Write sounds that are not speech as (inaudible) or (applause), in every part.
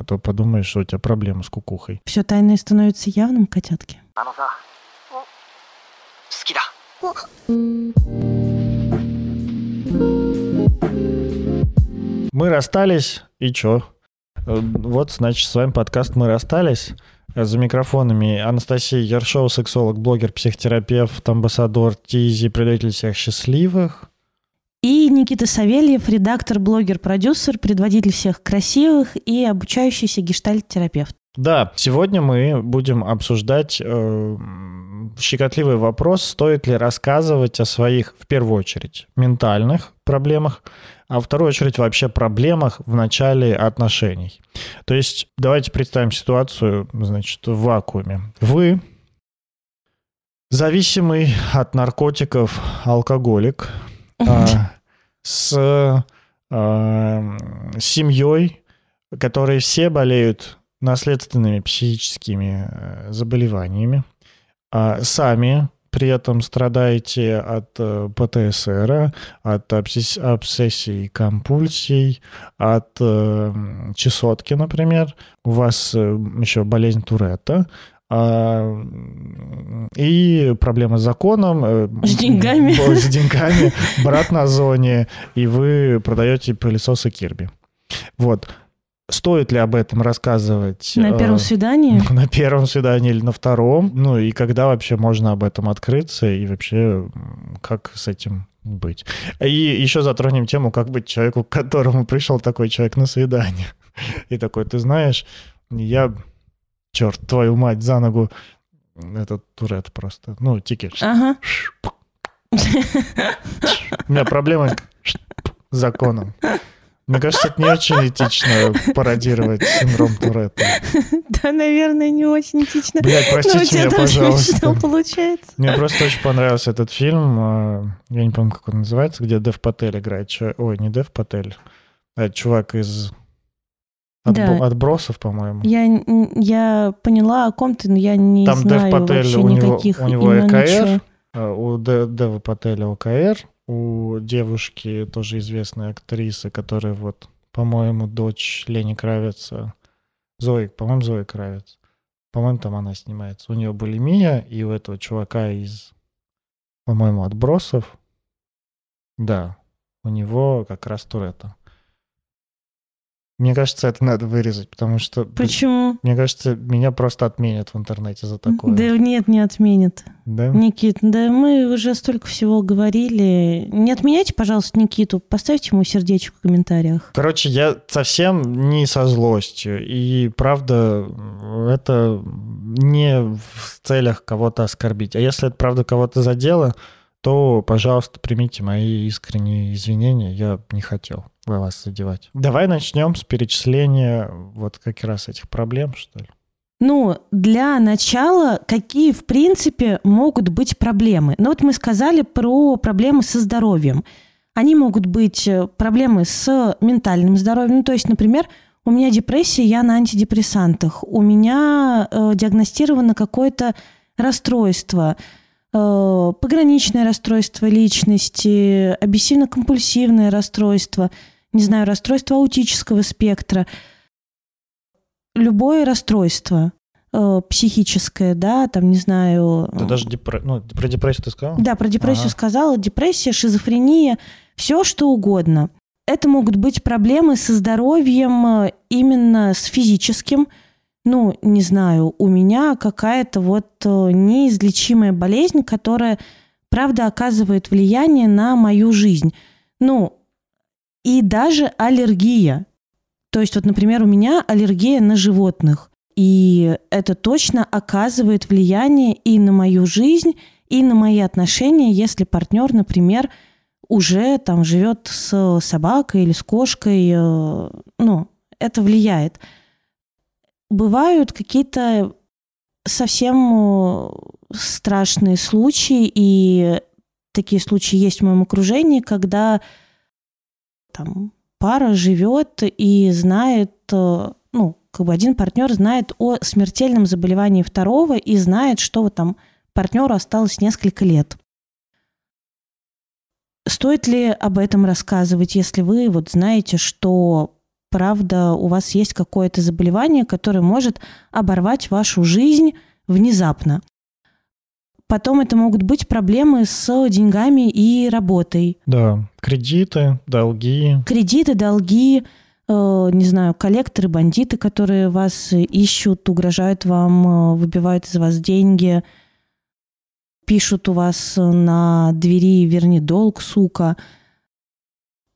А то подумаешь, что у тебя проблемы с кукухой. Все тайное становится явным, котятки. Мы расстались, и чё? Э, вот, значит, с вами подкаст «Мы расстались». Э, за микрофонами Анастасия Ершова, сексолог, блогер, психотерапевт, амбассадор Тизи, предатель всех счастливых. И Никита Савельев, редактор, блогер, продюсер, предводитель всех красивых и обучающийся гештальт-терапевт. Да, сегодня мы будем обсуждать э, щекотливый вопрос, стоит ли рассказывать о своих, в первую очередь, ментальных проблемах, а во вторую очередь вообще проблемах в начале отношений. То есть давайте представим ситуацию, значит, в вакууме. Вы зависимый от наркотиков алкоголик с а, семьей, которые все болеют наследственными психическими э, заболеваниями, а сами при этом страдаете от э, ПТСР, от обсес- обсессий, компульсий, от э, чесотки, например. У вас еще болезнь Туретта. А, И проблемы с законом. э, С деньгами. С деньгами. Брат на зоне. И вы продаете пылесосы Кирби. Вот. Стоит ли об этом рассказывать? На э, первом свидании (laughs) на первом свидании или на втором. Ну и когда вообще можно об этом открыться и вообще как с этим быть. И еще затронем тему, как быть человеку, к которому пришел такой человек на свидание. (laughs) И такой, ты знаешь, я, черт, твою мать, за ногу, этот турет просто, ну, тикет. Ага. У меня проблемы с законом. Мне кажется, это не очень этично пародировать синдром Туретта. Да, наверное, не очень этично. Блять, Но у простите меня, пожалуйста. смешно получается. Мне просто очень понравился этот фильм. э, Я не помню, как он называется, где Дев Патель играет. Ой, не Дев Патель. а чувак из отбо- Да. отбросов, по-моему. Я, я поняла о ком ты, но я не Там знаю Патель, вообще у него- никаких у него ЭКР. ничего. А У Де- Дева Пателя ОКР, у девушки тоже известной актрисы, которая вот, по-моему, дочь Лени Кравица. Зои, по-моему, Зои Кравец. По-моему, там она снимается. У нее булимия, и у этого чувака из, по-моему, отбросов. Да, у него как раз Туретта. Мне кажется, это надо вырезать, потому что... Почему? Мне кажется, меня просто отменят в интернете за такое. Да нет, не отменят. Да? Никит, да мы уже столько всего говорили. Не отменяйте, пожалуйста, Никиту. Поставьте ему сердечко в комментариях. Короче, я совсем не со злостью. И правда, это не в целях кого-то оскорбить. А если это правда кого-то задело, то, пожалуйста, примите мои искренние извинения. Я не хотел вас задевать. Давай начнем с перечисления вот как раз этих проблем, что ли. Ну, для начала, какие, в принципе, могут быть проблемы? Ну, вот мы сказали про проблемы со здоровьем. Они могут быть э, проблемы с ментальным здоровьем. Ну, то есть, например, у меня депрессия, я на антидепрессантах. У меня э, диагностировано какое-то расстройство, э, пограничное расстройство личности, обессивно-компульсивное расстройство, не знаю, расстройство аутического спектра любое расстройство э, психическое, да, там, не знаю... Ты даже депре- ну, про депрессию ты сказал? Да, про депрессию Ага. сказала. Депрессия, шизофрения, все что угодно. Это могут быть проблемы со здоровьем э, именно с физическим. Ну, не знаю, у меня какая-то вот э, неизлечимая болезнь, которая, правда, оказывает влияние на мою жизнь. Ну, и даже аллергия. То есть вот, например, у меня аллергия на животных. И это точно оказывает влияние и на мою жизнь, и на мои отношения, если партнер, например, уже там живет с собакой или с кошкой. э, Ну, это влияет. Бывают какие-то совсем э, страшные случаи, и такие случаи есть в моем окружении, когда там пара живет и знает, э, ну, как бы один партнер знает о смертельном заболевании второго и знает, что вот там партнеру осталось несколько лет. Стоит ли об этом рассказывать, если вы вот знаете, что правда у вас есть какое-то заболевание, которое может оборвать вашу жизнь внезапно. Потом это могут быть проблемы с деньгами и работой. Да, кредиты, долги. Кредиты, долги, э, не знаю, коллекторы, бандиты, которые вас ищут, угрожают вам, э, выбивают из вас деньги, пишут у вас на двери «верни долг, сука».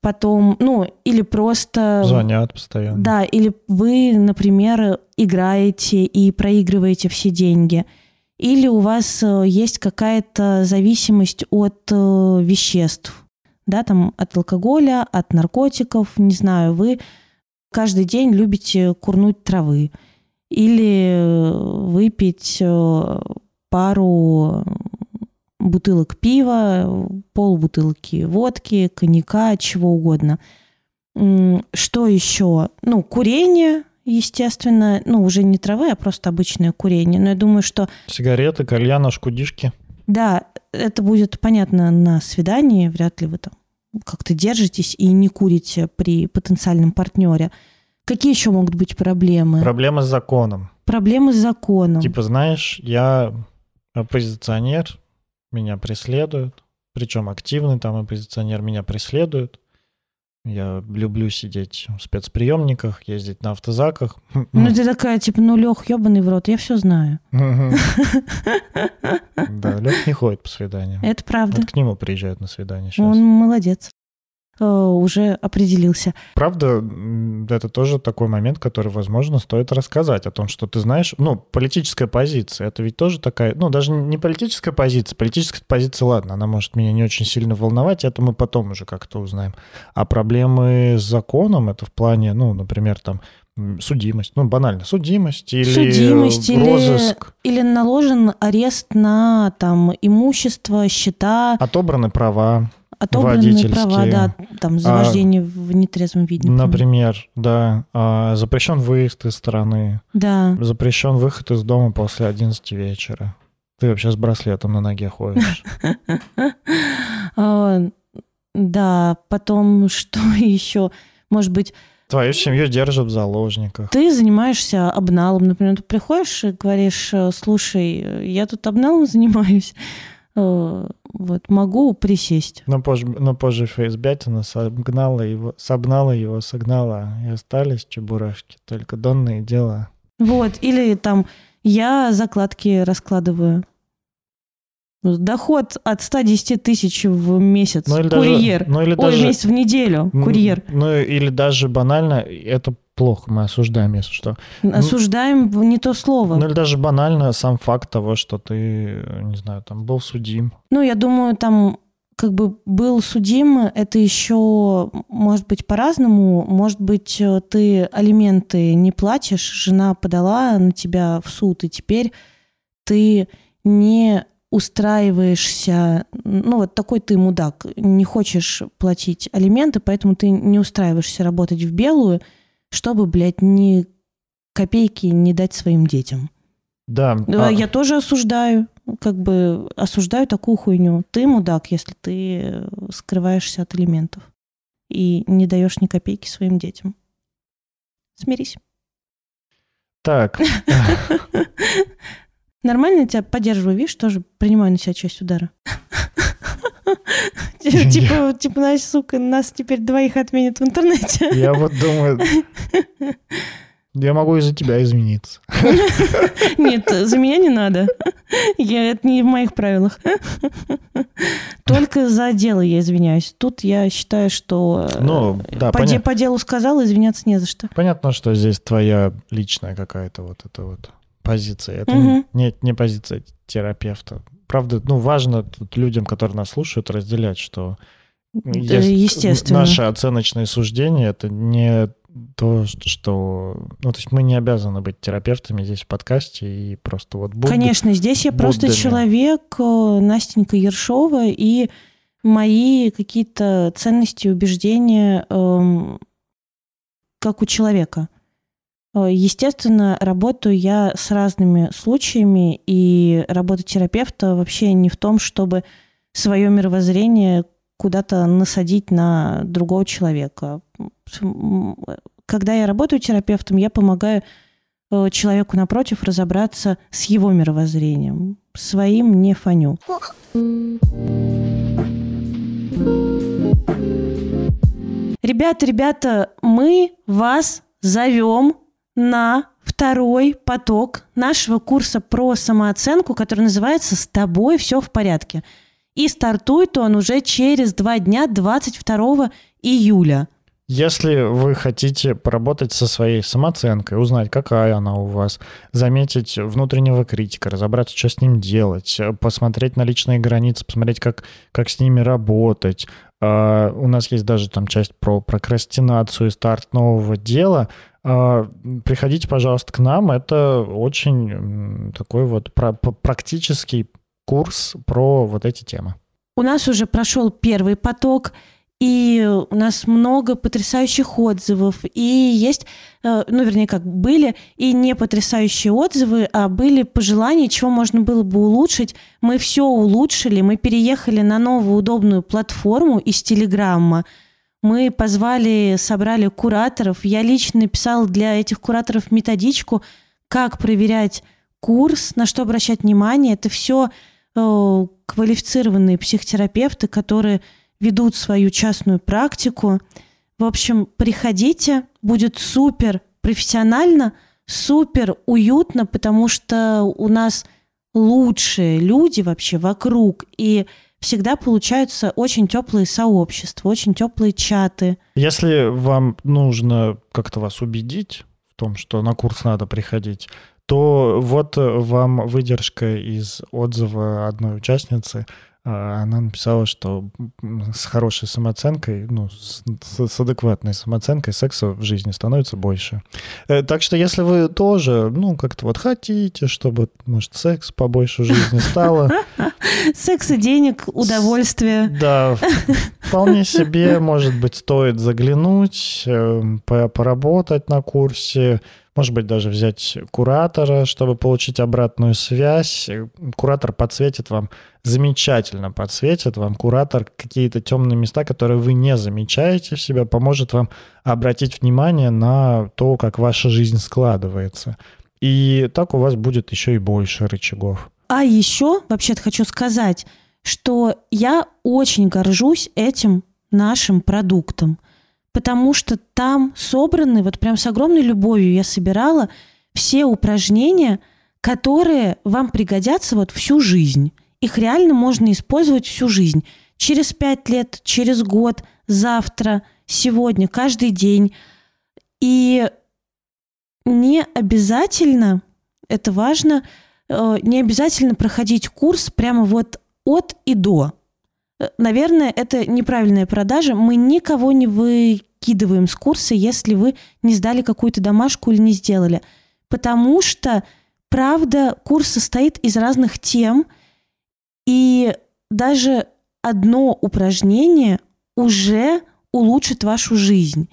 Потом, ну, или просто... Звонят постоянно. Да, или вы, например, играете и проигрываете все деньги – или у вас э, есть какая-то зависимость от э, веществ, да, там от алкоголя, от наркотиков, не знаю, вы каждый день любите курнуть травы или э, выпить пару бутылок пива, пол бутылки водки, коньяка, чего угодно. Что еще? Ну, курение, естественно, ну, уже не травы, а просто обычное курение. Но я думаю, что... Сигареты, кальяна, шкудишки. Да, это будет понятно на свидании, вряд ли вы там как-то держитесь и не курите при потенциальном партнере. Какие еще могут быть проблемы? Проблемы с законом. Проблемы с законом. Типа, знаешь, я оппозиционер, меня преследуют, причем активный там оппозиционер меня преследуют. Я люблю сидеть в спецприемниках, ездить на автозаках. Ну, ты такая, типа, ну, Лех, ебаный в рот, я все знаю. (laughs) Да, Лех не ходит по свиданиям. Это правда. Вот к нему приезжают на свидание сейчас. Он молодец. Э, уже определился. Правда, это тоже такой момент, который, возможно, стоит рассказать о том, что ты знаешь, ну, политическая позиция, это ведь тоже такая, ну, даже не политическая позиция, политическая позиция, ладно, она может меня не очень сильно волновать, это мы потом уже как-то узнаем. А проблемы с законом, это в плане, ну, например, там, судимость, ну, банально, судимость или судимость, розыск. Или, или наложен арест на, там, имущество, счета. Отобраны права. Отобранные права, да, там за вождение а, в нетрезвом виде. Например, да, а, запрещен выезд из страны. Да. Запрещен выход из дома после 11 вечера. Ты вообще с браслетом на ноге ходишь. (laughs) А, да, потом что (laughs) еще? Может быть... Твою семью держат в заложниках. Ты занимаешься обналом. Например, ты приходишь и говоришь, слушай, я тут обналом (laughs) занимаюсь, Э, вот, могу присесть. Но позже, но позже фейсбятина согнала его, согнала его, согнала, и остались чебурашки, только донные дела. Вот, или там я закладки раскладываю. Доход от 110 тысяч в месяц. Ну, или курьер. Даже, ну, или Ой, даже, месяц в неделю. Курьер. Ну, или даже банально, это плохо, мы осуждаем, если что. Осуждаем ну, не то слово. Ну или даже банально сам факт того, что ты, не знаю, там был судим. Ну, я думаю, там как бы был судим, это еще может быть по-разному. Может быть, э, ты алименты не платишь, жена подала на тебя в суд, и теперь ты не устраиваешься, ну вот такой ты мудак, не хочешь платить алименты, поэтому ты не устраиваешься работать в белую, чтобы, блядь, ни копейки не дать своим детям. Да. А... Я тоже осуждаю, как бы осуждаю такую хуйню. Ты мудак, если ты скрываешься от элементов и не даешь ни копейки своим детям. Смирись. Так. (laughs) Нормально я тебя поддерживаю, видишь, тоже принимаю на себя часть удара. (laughs) Типа, типа, Настя, сука, нас теперь двоих отменят в интернете. Я вот думаю, я могу из-за тебя измениться. (laughs) Нет, за меня не надо. Я, это не в моих правилах. Только за дело я извиняюсь. Тут я считаю, что ну, да, по, поня... по делу сказал, извиняться не за что. Понятно, что здесь твоя личная какая-то вот эта вот позиция. Это угу. не, не позиция терапевта правда, ну, важно тут людям, которые нас слушают, разделять, что есть естественно. наше оценочное суждение это не то, что... Ну, то есть мы не обязаны быть терапевтами здесь в подкасте и просто вот Будд, Конечно, здесь я Буддами. просто человек, э, Настенька Ершова, и мои какие-то ценности, убеждения, эм, как у человека. Э, естественно, работаю я с разными случаями, и работа терапевта вообще не в том, чтобы свое мировоззрение куда-то насадить на другого человека. когда я работаю терапевтом, я помогаю э, человеку напротив разобраться с его мировоззрением. Своим не фаню. Ребята, ребята, мы вас зовем на второй поток нашего курса про самооценку, который называется «С тобой все в порядке». И стартует он уже через два дня, 22 июля. Если вы хотите поработать со своей самооценкой, узнать, какая она у вас, заметить внутреннего критика, разобраться, что с ним делать, посмотреть на личные границы, посмотреть, как, как с ними работать. Uh, у нас есть даже там часть про прокрастинацию и старт нового дела. Uh, приходите, пожалуйста, к нам. Это очень такой вот практический курс про вот эти темы. У нас уже прошел первый поток – и у нас много потрясающих отзывов. И есть, э, ну, вернее, как были и не потрясающие отзывы, а были пожелания, чего можно было бы улучшить. Мы все улучшили, мы переехали на новую удобную платформу из Телеграмма. Мы позвали, собрали кураторов. Я лично написала для этих кураторов методичку, как проверять курс, на что обращать внимание. Это все э, квалифицированные психотерапевты, которые ведут свою частную практику. В общем, приходите, будет супер профессионально, супер уютно, потому что у нас лучшие люди вообще вокруг, и всегда получаются очень теплые сообщества, очень теплые чаты. Если вам нужно как-то вас убедить в том, что на курс надо приходить, то вот вам выдержка из отзыва одной участницы – она написала, что с хорошей самооценкой, ну, с, с адекватной самооценкой секса в жизни становится больше. Э, так что если вы тоже, ну, как-то вот хотите, чтобы, может, секс побольше в жизни стало... (laughs) Секс и денег, удовольствие. Да, вполне себе, может быть, стоит заглянуть, эм, поработать на курсе, может быть, даже взять куратора, чтобы получить обратную связь. Куратор подсветит вам, замечательно подсветит вам куратор какие-то темные места, которые вы не замечаете в себя, поможет вам обратить внимание на то, как ваша жизнь складывается. И так у вас будет еще и больше рычагов. А еще, вообще-то хочу сказать, что я очень горжусь этим нашим продуктом потому что там собраны, вот прям с огромной любовью я собирала все упражнения, которые вам пригодятся вот всю жизнь. Их реально можно использовать всю жизнь. Через пять лет, через год, завтра, сегодня, каждый день. И не обязательно, это важно, э, не обязательно проходить курс прямо вот от и до. Э, наверное, это неправильная продажа. Мы никого не выкидываем с курса, если вы не сдали какую-то домашку или не сделали. Потому что, правда, курс состоит из разных тем, и даже одно упражнение уже улучшит вашу жизнь.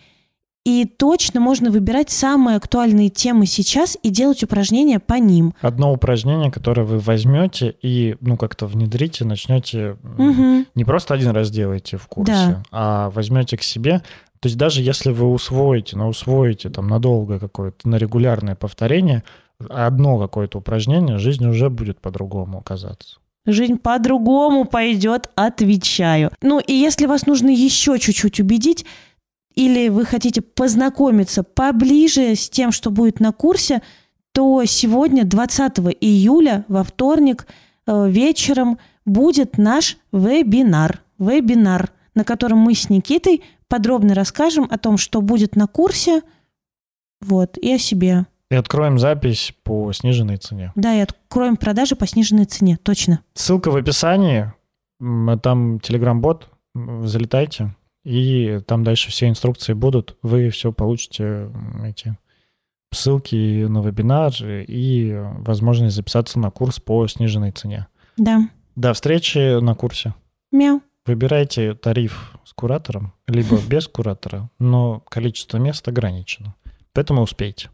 И точно можно выбирать самые актуальные темы сейчас и делать упражнения по ним. Одно упражнение, которое вы возьмете и ну как-то внедрите, начнете угу. не просто один раз делаете в курсе, да. а возьмете к себе. То есть даже если вы усвоите, но усвоите там надолго какое-то, на регулярное повторение, одно какое-то упражнение, жизнь уже будет по-другому оказаться. Жизнь по-другому пойдет, отвечаю. Ну и если вас нужно еще чуть-чуть убедить, или вы хотите познакомиться поближе с тем, что будет на курсе, то сегодня, 20 июля, во вторник, э, вечером будет наш вебинар. Вебинар, на котором мы с Никитой подробно расскажем о том, что будет на курсе, вот, и о себе. И откроем запись по сниженной цене. Да, и откроем продажи по сниженной цене, точно. Ссылка в описании, там телеграм-бот, залетайте, и там дальше все инструкции будут. Вы все получите эти ссылки на вебинар и возможность записаться на курс по сниженной цене. Да. До встречи на курсе. Мяу. Выбирайте тариф с куратором, либо (laughs) без куратора, но количество мест ограничено. Поэтому успейте.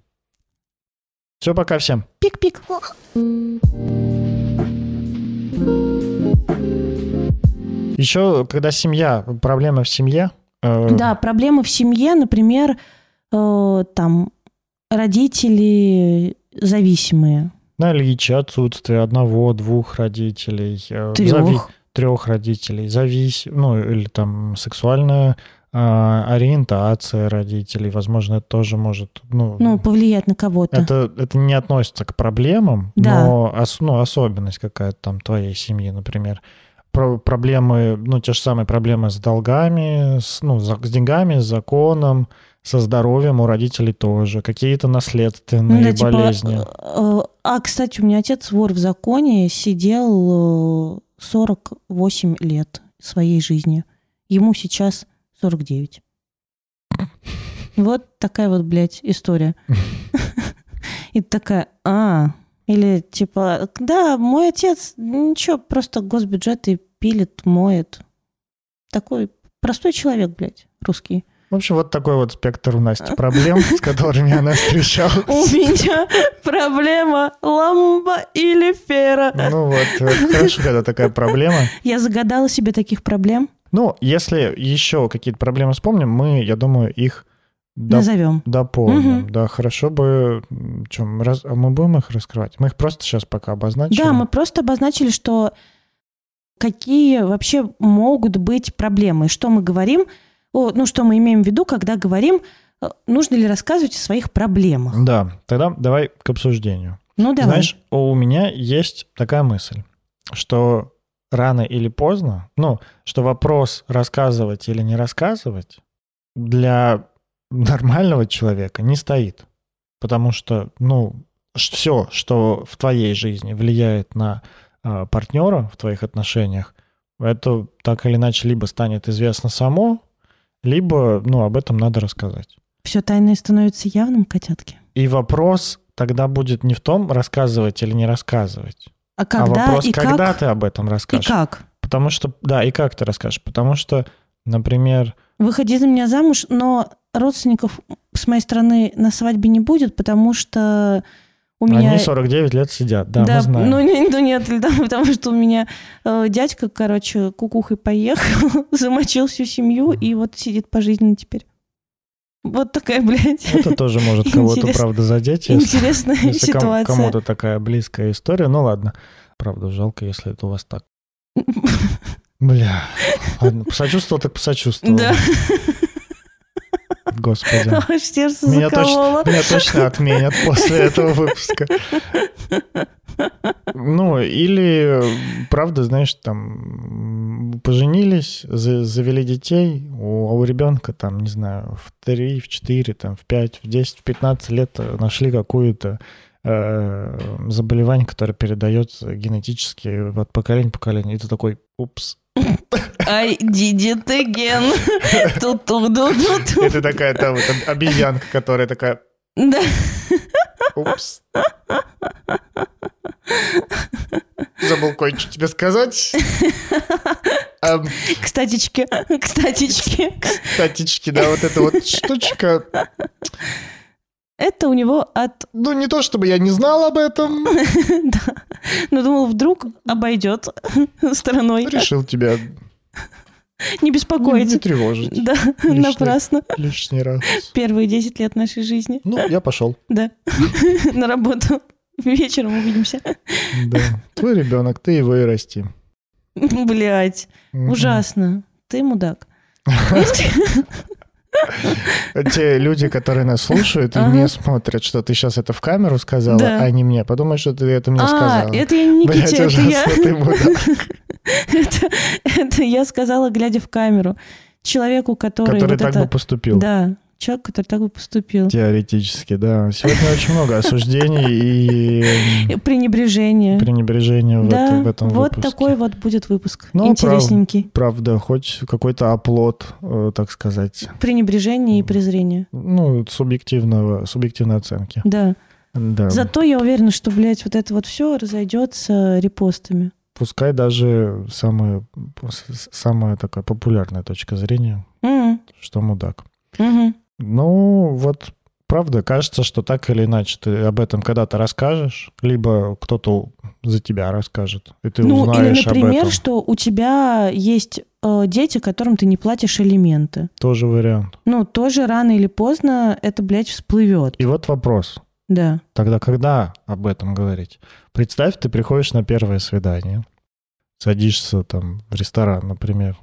Все, пока всем. Пик-пик. Еще, когда семья, проблемы в семье. Э... Да, проблемы в семье, например, э, там родители зависимые. Наличие, отсутствие одного, двух родителей. э, Трех. зави- трех родителей. Завис... Ну, или там сексуальная а, ориентация родителей. Возможно, это тоже может... Ну, Ну, повлиять на кого-то. это, это не относится к проблемам, Да. но ос- ну, особенность какая-то там твоей семьи, например. Про- проблемы, ну, те же самые проблемы с долгами, с, ну, с деньгами, с законом, со здоровьем у родителей тоже. Какие-то наследственные Ну да, типа, болезни. э, а, кстати, у меня отец вор в законе сидел э, 48 лет своей жизни. Ему сейчас 49. Вот такая вот, блядь, история. И такая, а, или типа, да, мой отец, ничего, просто госбюджет и пилит, моет. Такой простой человек, блядь, русский. В общем, вот такой вот спектр у Насти (laughs) проблем, с которыми она У встречалась. меня проблема ламба или фера. Ну вот, хорошо, когда такая проблема. Я загадала себе таких проблем. Ну, если еще какие-то проблемы вспомним, мы, я думаю, их доп- Назовем. дополним. Мгм. Да, хорошо бы... м, чё, мы раз- а мы будем их раскрывать? Мы их просто сейчас пока обозначим. Да, мы просто обозначили, что какие вообще могут быть проблемы. Что мы говорим, ну, что мы имеем в виду, когда говорим, э, нужно ли рассказывать о своих проблемах. Да, тогда давай к обсуждению. Ну, давай. Знаешь, у меня есть такая мысль, что рано или поздно, ну, что вопрос рассказывать или не рассказывать для нормального человека не стоит. Потому что, ну, все, что в твоей жизни влияет на партнера в твоих отношениях, это так или иначе либо станет известно само, либо, ну, об этом надо рассказать. Все тайное становится явным, котятки. И вопрос тогда будет не в том, рассказывать или не рассказывать, А а когда вопрос, и когда как? ты об этом И расскажешь. как? Потому что, да, и как ты расскажешь. Потому что, например, Выходи за меня замуж, но родственников с моей стороны на свадьбе не будет, потому что у меня... они 49 лет сидят, да, мы знаем. Ну, не- ну нет, да, (laughs) потому что у меня э, дядька, короче, кукухой поехал, (laughs) замочил всю семью и вот сидит пожизненно теперь. Вот такая, (laughs) блядь, Это тоже может кого-то, правда, задеть, если, интересная если ком- ситуация. кому-то такая близкая история. Ну ладно, правда, жалко, если это у вас так. Бля, ладно, посочувствовал, так посочувствовал. Да, Господи. (laughs) сердце Меня закололо. точно, меня точно отменят после (laughs) этого выпуска. Ну, или, правда, знаешь, там, поженились, за- завели детей, у, а у ребенка, там, не знаю, в 3, в 4, там, в 5, в 10, в 15 лет нашли какую-то э, заболевание, которое передается генетически от поколения к поколению. И ты такой, упс. I did it again. Ту-ту-ду-ду-ду. И ты такая, там, вот, об- обезьянка, которая такая, Да. упс. Забыл кое-что тебе сказать. Эм, Кстатички, кстатички. Татички, да, вот эта вот штучка. Это у него от... Ну, не то чтобы я не знал об этом, (laughs) Да. (laughs) Но думал, вдруг обойдет (laughs) стороной. решил тебя Не не, беспокоить. не тревожить Да, Лишний. напрасно. лишний раз. Первые 10 лет нашей жизни. Ну, я пошел. Да. (laughs) На работу. Вечером увидимся. Да. Твой ребенок, ты его и расти. Блять, ужасно. Ты мудак. Те люди, которые нас слушают и не смотрят, что ты сейчас это в камеру сказала, а не мне. Подумай, что ты это мне А, сказала. это я не Никите, это я. Это я сказала, глядя в камеру. Человеку, который Который так бы поступил. Да, человек, который так бы поступил. Теоретически, да. Сегодня очень много осуждений и Пренебрежение. пренебрежения в, да, это- в этом вот выпуске. такой вот будет выпуск. Ну, Интересненький. Правда, хоть какой-то оплот, э, так сказать, Пренебрежение и презрение. ну, субъективного, субъективной оценки. Да. Да. Зато я уверена, что, блядь, вот это вот все разойдется репостами. Пускай даже самая, самая такая популярная точка зрения, М, что мудак. мгм. Ну, вот правда кажется, что так или иначе ты об этом когда-то расскажешь, либо кто-то за тебя расскажет, и ты ну, узнаешь или, например, об этом. что у тебя есть э, дети, которым ты не платишь алименты. Тоже вариант. Ну, тоже рано или поздно это, блядь, всплывет. И вот вопрос. Да. Тогда когда об этом говорить? Представь, ты приходишь на первое свидание, садишься там в ресторан, например.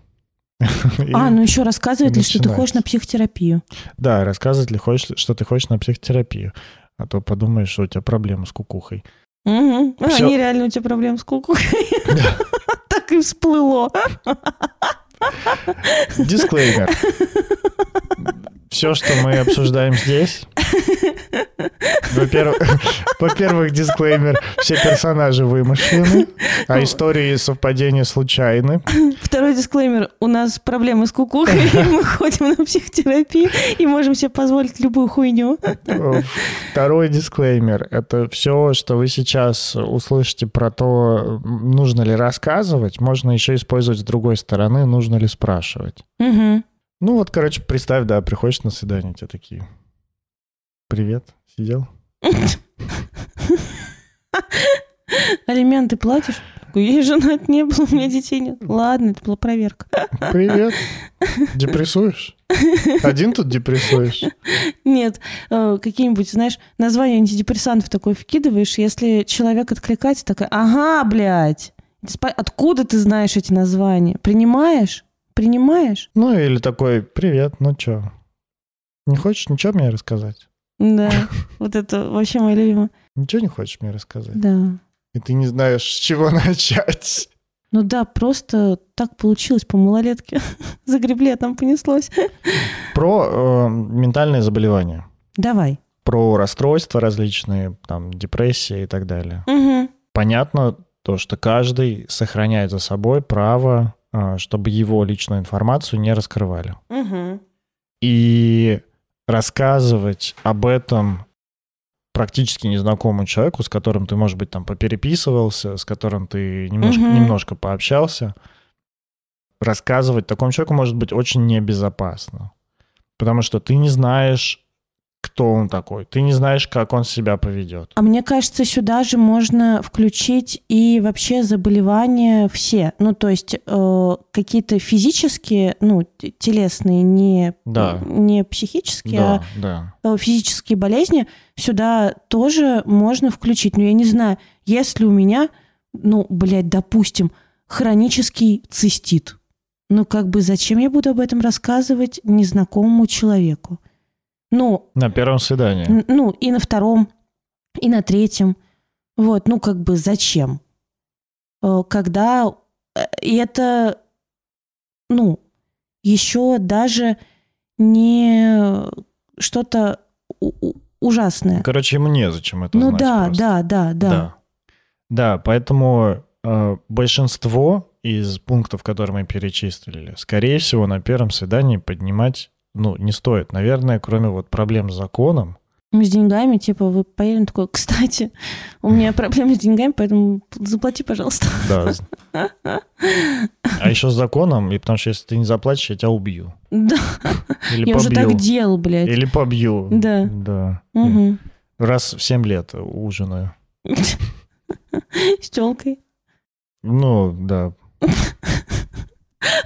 (laughs) А, ну еще рассказывает ли, что ты ходишь на психотерапию? Да, рассказывать ли хочешь, что ты хочешь на психотерапию. А то подумаешь, что у тебя проблемы с кукухой. Угу. А, Всё. нереально у тебя проблем с кукухой. (laughs) Так и всплыло. Дисклеймер. (laughs) Все, что мы обсуждаем здесь, во-первых, (laughs) во-первых, дисклеймер, все персонажи вымышлены, а истории совпадения случайны. Второй дисклеймер. У нас проблемы с кукухой, (laughs) мы ходим на психотерапию и можем себе позволить любую хуйню. Второй дисклеймер. Это все, что вы сейчас услышите про то, нужно ли рассказывать, можно еще использовать с другой стороны, нужно ли спрашивать. Мгм. Ну вот, короче, представь, да, приходишь на свидание, тебе такие, привет, сидел? (laughs) Алименты платишь? Такой, Я и женат не был, у меня детей нет. Ладно, это была проверка. Привет. (laughs) Депрессуешь? Один тут депрессуешь? Нет, э, какие-нибудь, знаешь, названия антидепрессантов такое вкидываешь, если человек откликается, такая, ага, блядь, откуда ты знаешь эти названия? Принимаешь? Принимаешь? Ну или такой, привет, ну чё? Не хочешь ничего мне рассказать? Да, (laughs) вот это вообще мое любимое. Ничего не хочешь мне рассказать? Да. И ты не знаешь, с чего (laughs) начать. Ну да, просто так получилось по малолетке. (laughs) Загребли, а там понеслось. Про э, ментальные заболевания. Давай. Про расстройства различные, там, депрессия и так далее. Мгм. Понятно то, что каждый сохраняет за собой право, чтобы его личную информацию не раскрывали. Мгм. И рассказывать об этом практически незнакомому человеку, с которым ты, может быть, там попереписывался, с которым ты немножко, Мгм. немножко пообщался, рассказывать такому человеку может быть очень небезопасно. Потому что ты не знаешь, кто он такой, ты не знаешь, как он себя поведет. А мне кажется, сюда же можно включить и вообще заболевания все. Ну, то есть э, какие-то физические, ну, телесные, не, Да. не психические, Да, да. а э, физические болезни сюда тоже можно включить. Но я не знаю, если у меня, ну, блядь, допустим, хронический цистит, ну, как бы зачем я буду об этом рассказывать незнакомому человеку? Ну, На первом свидании. Ну, и на втором, и на третьем. Вот, ну, как бы зачем? Э, Когда э, и это, ну, еще даже не что-то ужасное. Короче, ему незачем это Ну знать да, просто. да, да, да. Да. Да, поэтому э, большинство из пунктов, которые мы перечислили, скорее всего, на первом свидании поднимать, ну, не стоит. Наверное, кроме вот проблем с законом. С деньгами, типа, вы поели, такой, кстати, у меня (laughs) проблемы с деньгами, поэтому заплати, пожалуйста. Да. А еще с законом, и потому что если ты не заплатишь, я тебя убью. Да, Или я уже побью. так делал, блядь. Или побью. Да. Да. Мгм. Раз в 7 лет ужинаю. (laughs) С телкой. Ну, да, (laughs)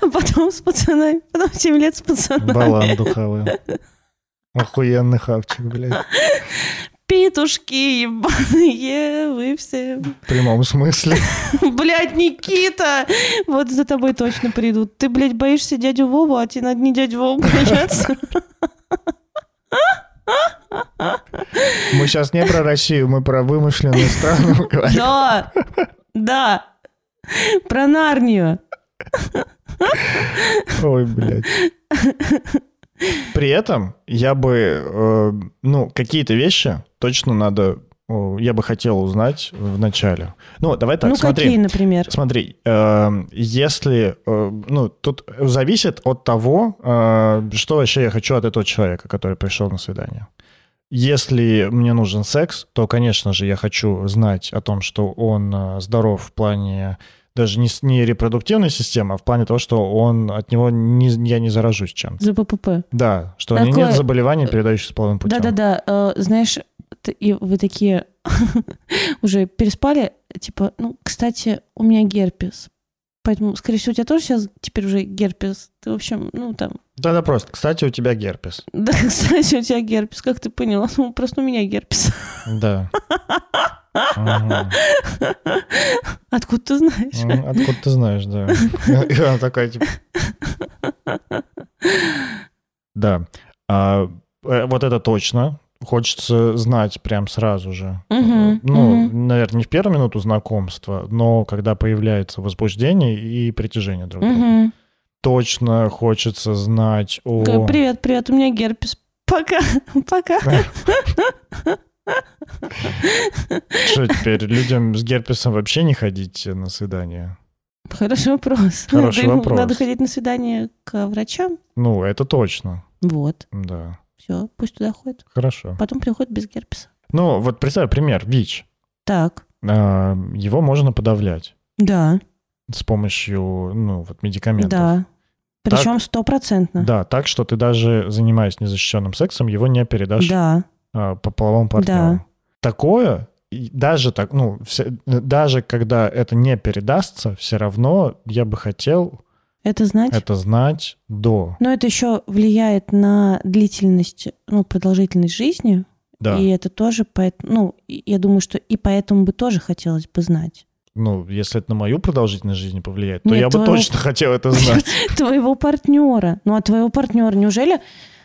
А (laughs) потом с пацанами. Потом 7 лет с пацанами. баланду хаваю. Охуенный хавчик, блядь. Петушки ебаные вы все. В прямом смысле. (laughs) Блядь, Никита! Вот за тобой точно придут. Ты, блядь, боишься дядю Вову, а тебе надо не дядю Вову (laughs) бояться. Мы сейчас не про Россию, мы про вымышленную страну говорим. Да, да. Про Нарнию. Ой, блядь. При этом я бы, э, ну, какие-то вещи точно надо, э, я бы хотел узнать в начале. Ну, давай так, ну, смотри. какие, например? Смотри, э, если, э, ну, тут зависит от того, э, что вообще я хочу от этого человека, который пришел на свидание. Если мне нужен секс, то, конечно же, я хочу знать о том, что он э, здоров в плане даже не, не репродуктивная система, а в плане того, что он от него не, я не заражусь чем-то. За ППП. Да, что Такое- нет заболеваний, передающихся половым путем. Да-да-да, э, знаешь, и вы такие (laughs) уже переспали, типа, ну, кстати, у меня герпес. Поэтому, скорее всего, у тебя тоже сейчас теперь уже герпес. Ты, в общем, ну, там... Да-да, просто. Кстати, у тебя герпес. (laughs) Да, кстати, у тебя герпес, как ты поняла? Ну, просто у меня герпес. Да. Откуда ты знаешь? Откуда ты знаешь, да. И она такая, типа... Да. А, э, вот это точно. Хочется знать прям сразу же. Мгм, Ну, мгм. наверное, не в первую минуту знакомства, но когда появляется возбуждение и притяжение друг к другу. Мгм. Точно хочется знать о... Привет, привет, у меня герпес. Пока, (laughs) пока. Что теперь, людям с герпесом вообще не ходить на свидание? Хороший вопрос. Хороший вопрос. Надо ходить на свидание к врачам. Ну, это точно, Вот, да. Все, пусть туда ходит. Хорошо. Потом приходит без герпеса. Ну, вот представь пример, ВИЧ. Так, А, Его можно подавлять да, с помощью, ну, вот медикаментов. да. Причем стопроцентно. Да, так что ты даже занимаясь незащищенным сексом, его не передашь Да, а, по половому партнеру. Такое, и даже так, ну, все- даже когда это не передастся, все равно я бы хотел это знать. это знать до. Но это еще влияет на длительность, ну, продолжительность жизни. Да. И это тоже, поэт- ну, я думаю, что и поэтому бы тоже хотелось бы знать. Ну, если это на мою продолжительность жизни повлияет, то Нет, я бы твоего- точно хотел это знать. (laughs) Твоего партнера. Ну, а твоего партнера, неужели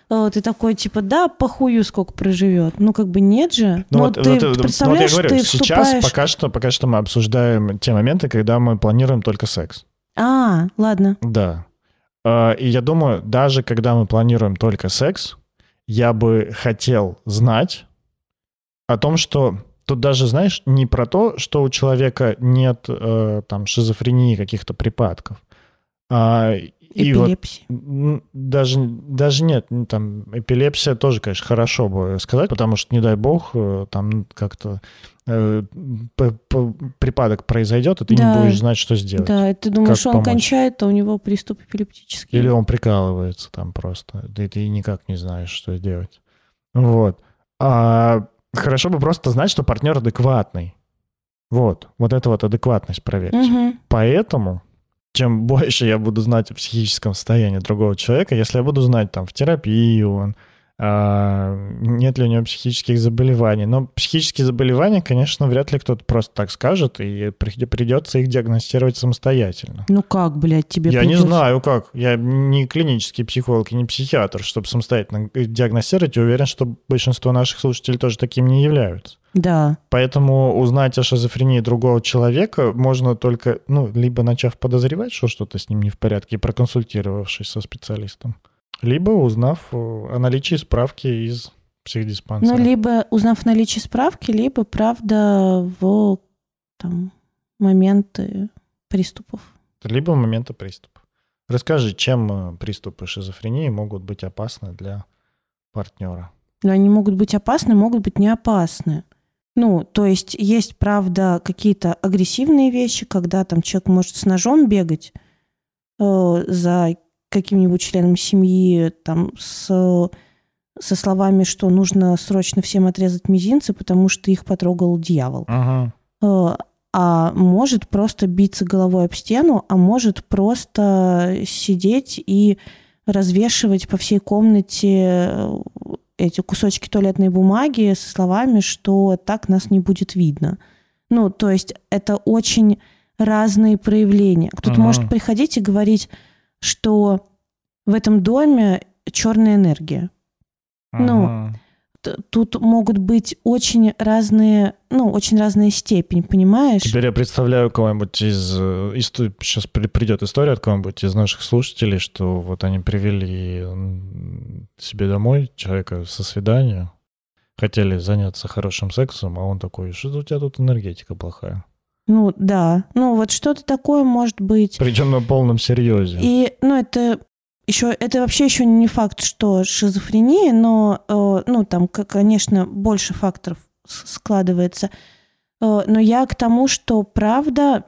э, ты такой, типа, да, похую сколько проживет? Ну, как бы нет же. Ну, Ну, вот, ты вот, вот, вот я представляешь, говорю, ты сейчас вступаешь... пока что, пока что мы обсуждаем те моменты, когда мы планируем только секс. А, ладно. Да. А, И я думаю, даже когда мы планируем только секс, я бы хотел знать о том, что тут даже, знаешь, не про то, что у человека нет э, там шизофрении каких-то припадков. А, и вот Эпилепсия. Даже, даже нет, там эпилепсия тоже, конечно, хорошо бы сказать, потому что, не дай бог, э, там как-то э, припадок произойдет, и ты Да. не будешь знать, что сделать. Да, и ты думаешь, он помочь? кончает, а у него приступ эпилептический. Или он прикалывается там просто, и ты никак не знаешь, что делать. Вот. А хорошо бы просто знать, что партнер адекватный. Вот. Вот это вот адекватность проверить. Мгм. Поэтому, чем больше я буду знать о психическом состоянии другого человека, если я буду знать там в терапии он, нет ли у него психических заболеваний. Но психические заболевания, конечно, вряд ли кто-то просто так скажет, и при- придется их диагностировать самостоятельно. Ну как, блядь, тебе я не придётся- знаю, как. Я не клинический психолог и не психиатр, чтобы самостоятельно диагностировать, и уверен, что большинство наших слушателей тоже таким не являются. Да. Поэтому узнать о шизофрении другого человека можно только, ну, либо начав подозревать, что что-то с ним не в порядке, и проконсультировавшись со специалистом, либо узнав э, о наличии справки из психдиспансера. Ну, либо узнав наличие справки, либо, правда, в там, моменты приступов. Либо момента приступа. Расскажи, чем э, приступы шизофрении могут быть опасны для партнера? Но они могут быть опасны, могут быть не опасны. Ну, то есть есть, правда, какие-то агрессивные вещи, когда там человек может с ножом бегать э, за каким-нибудь членом семьи, там, с, со словами, что нужно срочно всем отрезать мизинцы, потому что их потрогал дьявол. Ага. Э, а может просто биться головой об стену, а может просто сидеть и развешивать по всей комнате э, эти кусочки туалетной бумаги со словами, что так нас не будет видно. Ну, то есть это очень разные проявления. Кто-то Ага. может приходить и говорить, что в этом доме черная энергия. Ну, Ага. Т- Тут могут быть очень разные, ну, очень разная степень, понимаешь? Теперь я представляю кого-нибудь из... сейчас придет история от кого-нибудь из наших слушателей, что вот они привели себе домой человека со свидания, хотели заняться хорошим сексом, а он такой, что у тебя тут энергетика плохая. Ну, да. Ну, вот что-то такое может быть. Причем на полном серьезе. И, ну, это еще, это вообще еще не факт, что шизофрения, но, э, ну, там, конечно, больше факторов складывается. Э, но я к тому, что правда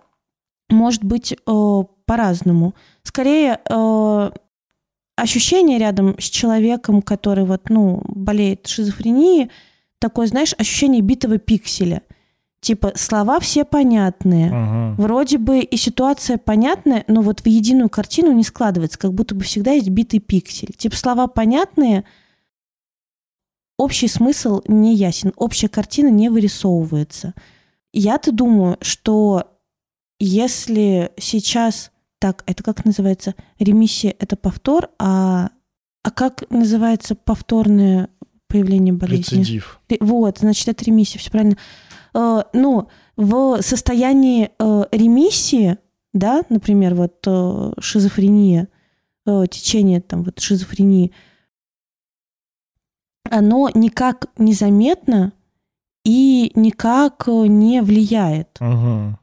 может быть э, по-разному. Скорее, э, ощущение рядом с человеком, который вот, ну, болеет шизофренией, такое, знаешь, ощущение битого пикселя. Типа слова все понятные, Мгм. вроде бы и ситуация понятная, но вот в единую картину не складывается, как будто бы всегда есть битый пиксель. Типа слова понятные, общий смысл не ясен, общая картина не вырисовывается. Я-то думаю, что если сейчас так, это как называется? Ремиссия – это повтор, а, а как называется повторное появление болезни? Рецидив. Ре- Вот, значит, это ремиссия, все правильно. Э, ну, в состоянии э, ремиссии, да, например, вот э, шизофрения, течение там вот шизофрении, оно никак незаметно и никак не влияет. Мгм.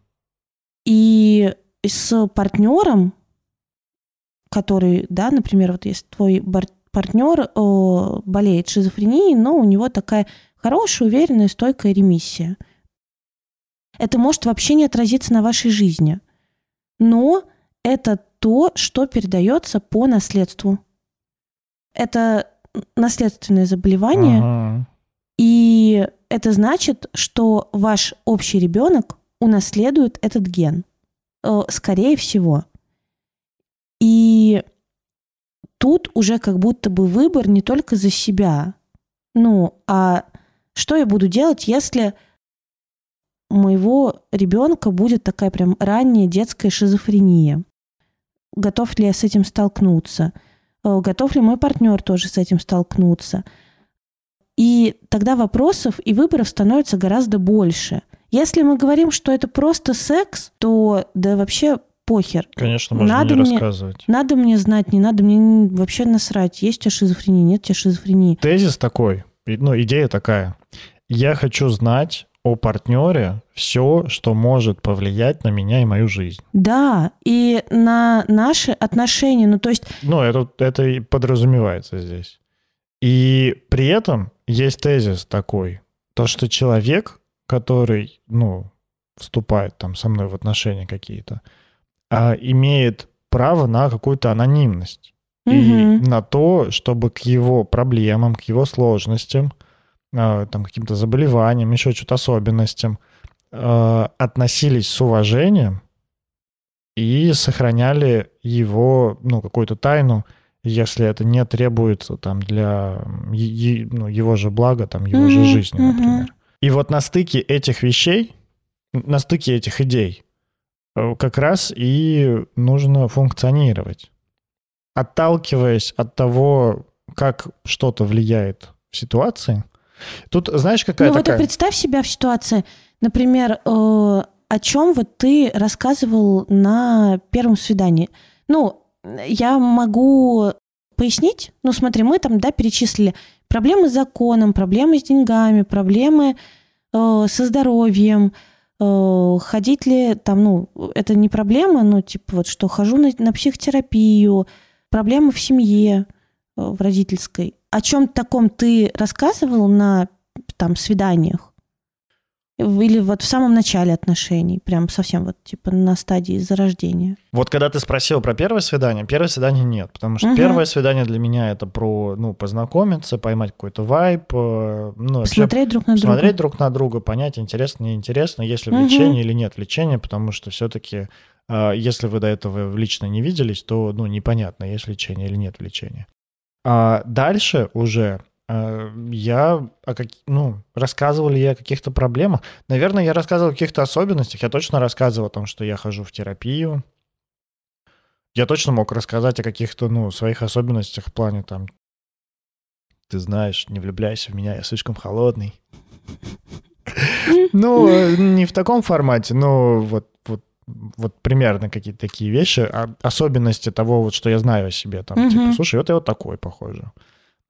И с партнером, который, да, например, вот если твой партнер болеет шизофренией, но у него такая хорошая, уверенная, стойкая ремиссия. Это может вообще не отразиться на вашей жизни. Но это то, что передается по наследству. Это наследственное заболевание, Ага. и это значит, что ваш общий ребенок унаследует этот ген. Э, Скорее всего. И тут уже как будто бы выбор не только за себя. Ну, а что я буду делать, если моего ребенка будет такая прям ранняя детская шизофрения? Готов ли я с этим столкнуться? Э, Готов ли мой партнер тоже с этим столкнуться? И тогда вопросов и выборов становится гораздо больше. Если мы говорим, что это просто секс, то да вообще похер. Конечно, можно Надо не мне- рассказывать. Надо мне знать, не надо мне вообще насрать, есть у тебя шизофрения, нет у тебя шизофрении. Тезис такой, ну, идея такая. Я хочу знать о партнере все, что может повлиять на меня и мою жизнь. Да, и на наши отношения, ну то есть, Ну, это, это и подразумевается здесь. И при этом есть тезис такой, то, что человек, который, ну, вступает там со мной в отношения какие-то, а, имеет право на какую-то анонимность. И мгм, на то, чтобы к его проблемам, к его сложностям, там, каким-то заболеваниям, еще что-то особенностям а, относились с уважением и сохраняли его, ну, какую-то тайну, если это не требуется там для ну, его же блага, там, его же Мгм, жизни, например. И вот на стыке этих вещей, на стыке этих идей э, как раз и нужно функционировать отталкиваясь от того, как что-то влияет в ситуации. Тут, знаешь, какая ну такая... представь себя в ситуации, например, э, о чем вот ты рассказывал на первом свидании. Ну, я могу пояснить, ну смотри, мы там, да, перечислили проблемы с законом, проблемы с деньгами, проблемы э, со здоровьем, э, ходить ли там, ну, это не проблема, ну, типа вот, что хожу на, на психотерапию, проблемы в семье, э, в родительской. О чем таком ты рассказывал на там свиданиях? Или вот в самом начале отношений, прям совсем вот типа на стадии зарождения. Вот когда ты спросил про первое свидание, первое свидание нет, потому что Мгм. первое свидание для меня это про, ну, познакомиться, поймать какой-то вайб, э, ну, вообще Посмотреть друг на друга. друг на друга, понять, интересно, неинтересно, есть ли влечение или нет влечения, потому что все-таки, если вы до этого лично не виделись, то, ну, непонятно, есть влечение или нет влечения. А дальше уже э, я о как... ну, рассказывал ли я о каких-то проблемах. Наверное, я рассказывал о каких-то особенностях. Я точно рассказывал о том, что я хожу в терапию. Я точно мог рассказать о каких-то, ну, своих особенностях в плане там, ты знаешь, не влюбляйся в меня, я слишком холодный. (laughs) Ну, не в таком формате, но вот, вот, вот примерно какие-то такие вещи, а- особенности того, вот, что я знаю о себе. Там, Мгм. типа, слушай, вот я вот такой, похоже.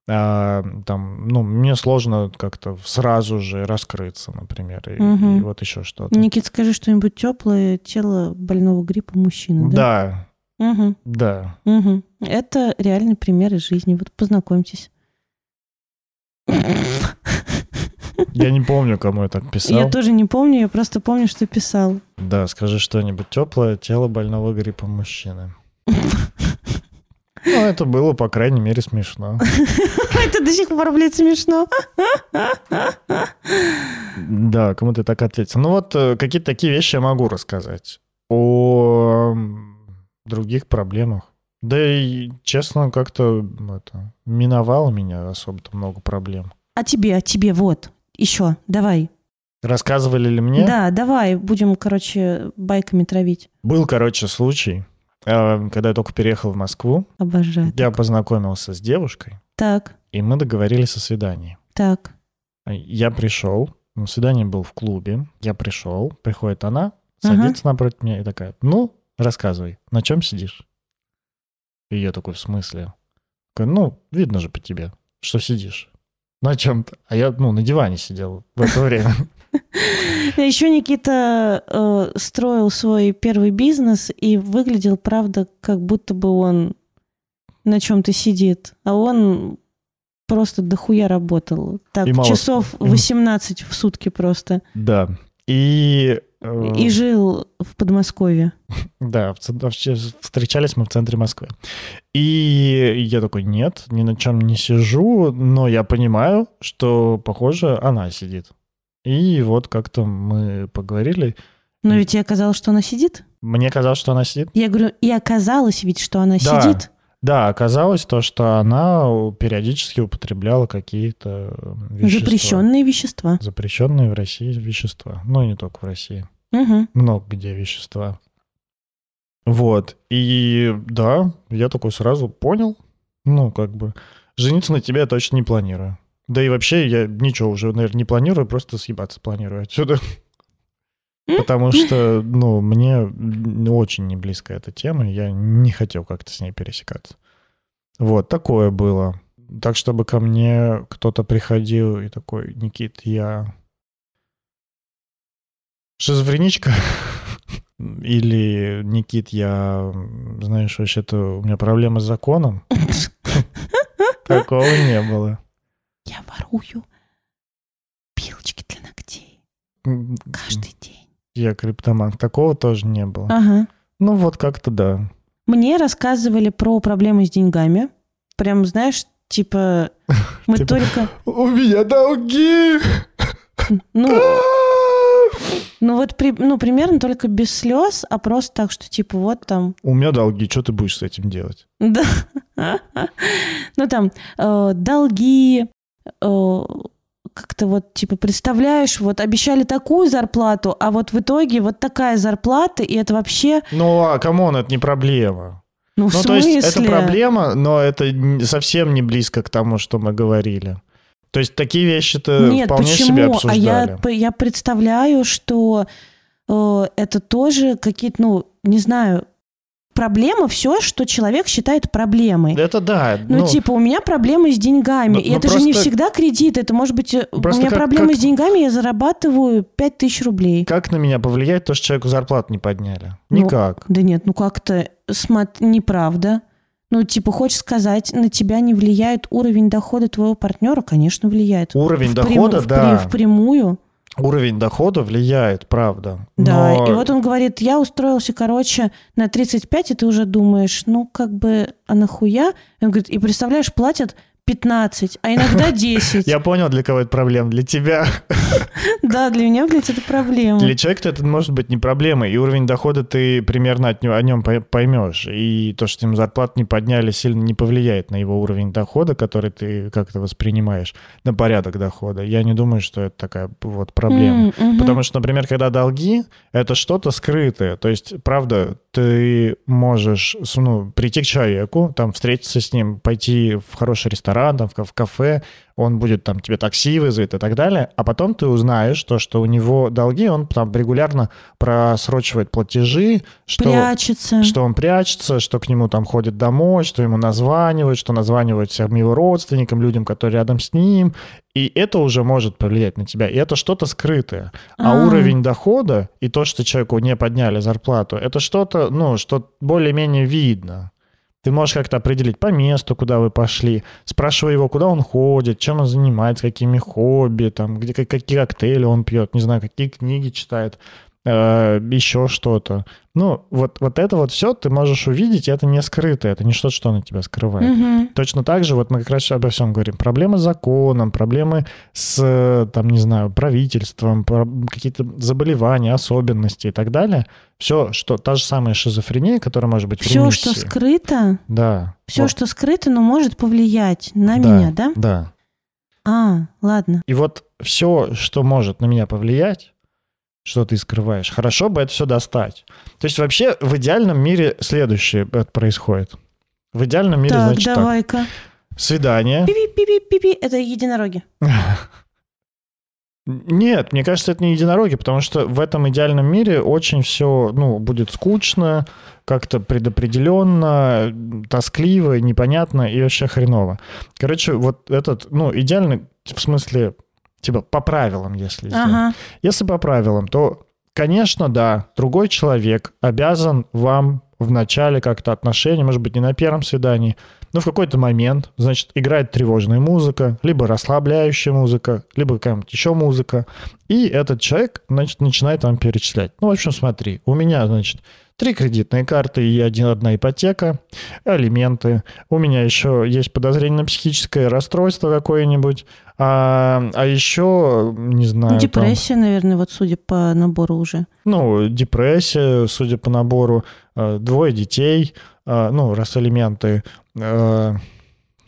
А, там, ну, мне сложно как-то сразу же раскрыться, например, и, Мгм. и вот еще что-то. Никит, скажи что-нибудь теплое, тело больного гриппа мужчины, да? Да, Мгм, да. мгм. Это реальный пример из жизни. Вот познакомьтесь. Я не помню, кому я так писал. Я тоже не помню, я просто помню, что писал. Да, скажи что-нибудь теплое. Тело больного гриппом мужчины. Ну, это было, по крайней мере, смешно. (laughs) Это до сих пор, блядь, смешно. Да, кому ты так ответил. Ну вот, э, какие-то такие вещи я могу рассказать. О других проблемах. Да и, честно, как-то это, миновало меня особо-то много проблем. А тебе, а тебе, вот, еще, давай. Рассказывали ли мне? Да, давай, будем, короче, байками травить. Был, короче, случай, э, когда я только переехал в Москву, Обожаю. я познакомился с девушкой, Так, и мы договорились о свидании. так. Я пришел, ну, свидание было в клубе, я пришел, приходит она, Ага. садится напротив меня и такая, ну, рассказывай, на чем сидишь? И я такой, в смысле? Ну, видно же по тебе, что сидишь. На чем-то. А я, ну, на диване сидел в это время. (laughs) Еще Никита э, строил свой первый бизнес и выглядел, правда, как будто бы он на чем-то сидит. А он просто дохуя работал. Так, И мало- часов и- 18 в сутки просто. Да. И... э, И жил в Подмосковье. Да, встречались мы в центре Москвы. И я такой, нет, ни на чем не сижу, но я понимаю, что, похоже, она сидит. И вот как-то мы поговорили. Но ведь и оказалось, что она сидит. Мне казалось, что она сидит. Я говорю, и оказалось ведь, что она Да. сидит. Да, оказалось то, что она периодически употребляла какие-то вещества. Запрещенные вещества. Запрещенные в России вещества. Ну, и не только в России. Мгм. много где вещества. Вот. И да, я такой сразу понял. Ну, как бы, жениться на тебе я точно не планирую. Да и вообще я ничего уже, наверное, не планирую, просто съебаться планирую отсюда. Потому что, ну, мне очень не близка эта тема, я не хотел как-то с ней пересекаться. Вот, такое было. Так, чтобы ко мне кто-то приходил и такой, Никит, я шизофреничка, (laughs) или Никит, я, знаешь, вообще-то у меня проблемы с законом. (laughs) Такого не было. Я ворую пилочки для ногтей каждый день. Я криптоман. Такого тоже не было. Ага. Ну вот как-то да. Мне рассказывали про проблемы с деньгами. Прям, знаешь, типа, (laughs) мы Типа, только... У меня долги! Ну, ну вот при- ну, примерно только без слез, а просто так, что типа вот там... У меня долги, что ты будешь с этим делать? Да. Ну там э, долги, э, как-то вот типа представляешь, вот обещали такую зарплату, а вот в итоге вот такая зарплата, и это вообще... Ну, а come on, это не проблема. Ну, в Ну, то смысле? есть это проблема, но это совсем не близко к тому, что мы говорили. То есть такие вещи-то Нет, вполне почему? себе а обсуждали. я, п- я представляю, что э, это тоже какие-то, ну, не знаю, проблема все, что человек считает проблемой. Это да. Ну, типа, у меня проблемы с деньгами. Ну, и ну, это же не просто- всегда кредит. Это может быть... э, У Просто меня как- проблемы как- с деньгами, я зарабатываю 5000 рублей. Как на меня повлияет то, что человеку зарплату не подняли? Ну, Никак. Да нет, ну как-то смот... неправда. Ну, типа, хочешь сказать, на тебя не влияет уровень дохода твоего партнера? Конечно, влияет. Уровень Впрям- дохода, впри- да. Впрямую. Уровень дохода влияет, правда. Да, Но- и вот он говорит, я устроился, короче, на 35, и ты уже думаешь, ну, как бы, а нахуя? И он говорит, и представляешь, платят 15, а иногда (laughs) 10. Я понял, для кого это проблема. Для тебя. (laughs) Да, для меня, блядь, это проблема. Для человека это может быть не проблема, и уровень дохода ты примерно от него, о нем пой- поймешь. И то, что ему зарплату не подняли, сильно не повлияет на его уровень дохода, который ты как-то воспринимаешь, на порядок дохода. Я не думаю, что это такая вот проблема. Мгм. Потому что, например, когда долги, это что-то скрытое. То есть, правда, ты можешь ну, прийти к человеку, там, встретиться с ним, пойти в хороший ресторан, там, в кафе, он будет там тебе такси вызовет и так далее, а потом ты узнаешь то, что у него долги, он там регулярно просрочивает платежи, что, Прячется. что он прячется, что к нему там ходит домой, что ему названивают, что названивают всем его родственникам, людям, которые рядом с ним, и это уже может повлиять на тебя. И это что-то скрытое. А, А. уровень дохода и то, что человеку не подняли зарплату, это что-то, ну, что более-менее видно. Ты можешь как-то определить по месту, куда вы пошли, спрашивая его, куда он ходит, чем он занимается, какими хобби, там, где, какие коктейли он пьет, не знаю, какие книги читает. Э, еще что-то. Ну, вот, вот это вот все ты можешь увидеть, и это не скрыто, это не что-то, что от тебя скрывает. Мгм. Точно так же, вот мы как раз обо всем говорим. Проблемы с законом, проблемы с, там, не знаю, правительством, какие-то заболевания, особенности и так далее. Все, что та же самая шизофрения, которая может быть в Все, ремиссии. что скрыто, Да. все, Вот. что скрыто, но может повлиять на Да, меня, да? Да. А, ладно. И вот все, что может на меня повлиять, что ты скрываешь, хорошо бы это все достать. То есть вообще в идеальном мире следующее это происходит. В идеальном мире, так, значит, так. давай-ка. Свидание. Пи-пи-пи-пи-пи. Это единороги. (laughs) Нет, мне кажется, это не единороги, потому что в этом идеальном мире очень все, ну, будет скучно, как-то предопределенно, тоскливо, непонятно и вообще хреново. Короче, вот этот, ну, идеальный, в смысле, типа по правилам, если сделать. Ага. Если по правилам, то, конечно, да, другой человек обязан вам в начале как-то отношений, может быть, не на первом свидании, но в какой-то момент, значит, играет тревожная музыка, либо расслабляющая музыка, либо какая-нибудь еще музыка, и этот человек, значит, начинает вам перечислять. Ну, в общем, смотри, у меня, значит, три кредитные карты и один, одна ипотека, алименты. У меня еще есть подозрение на психическое расстройство какое-нибудь, а, а еще, не знаю... Ну, там- депрессия, наверное, вот судя по набору уже. ну, депрессия, судя по набору, э, двое детей, э, ну, раз алименты, э,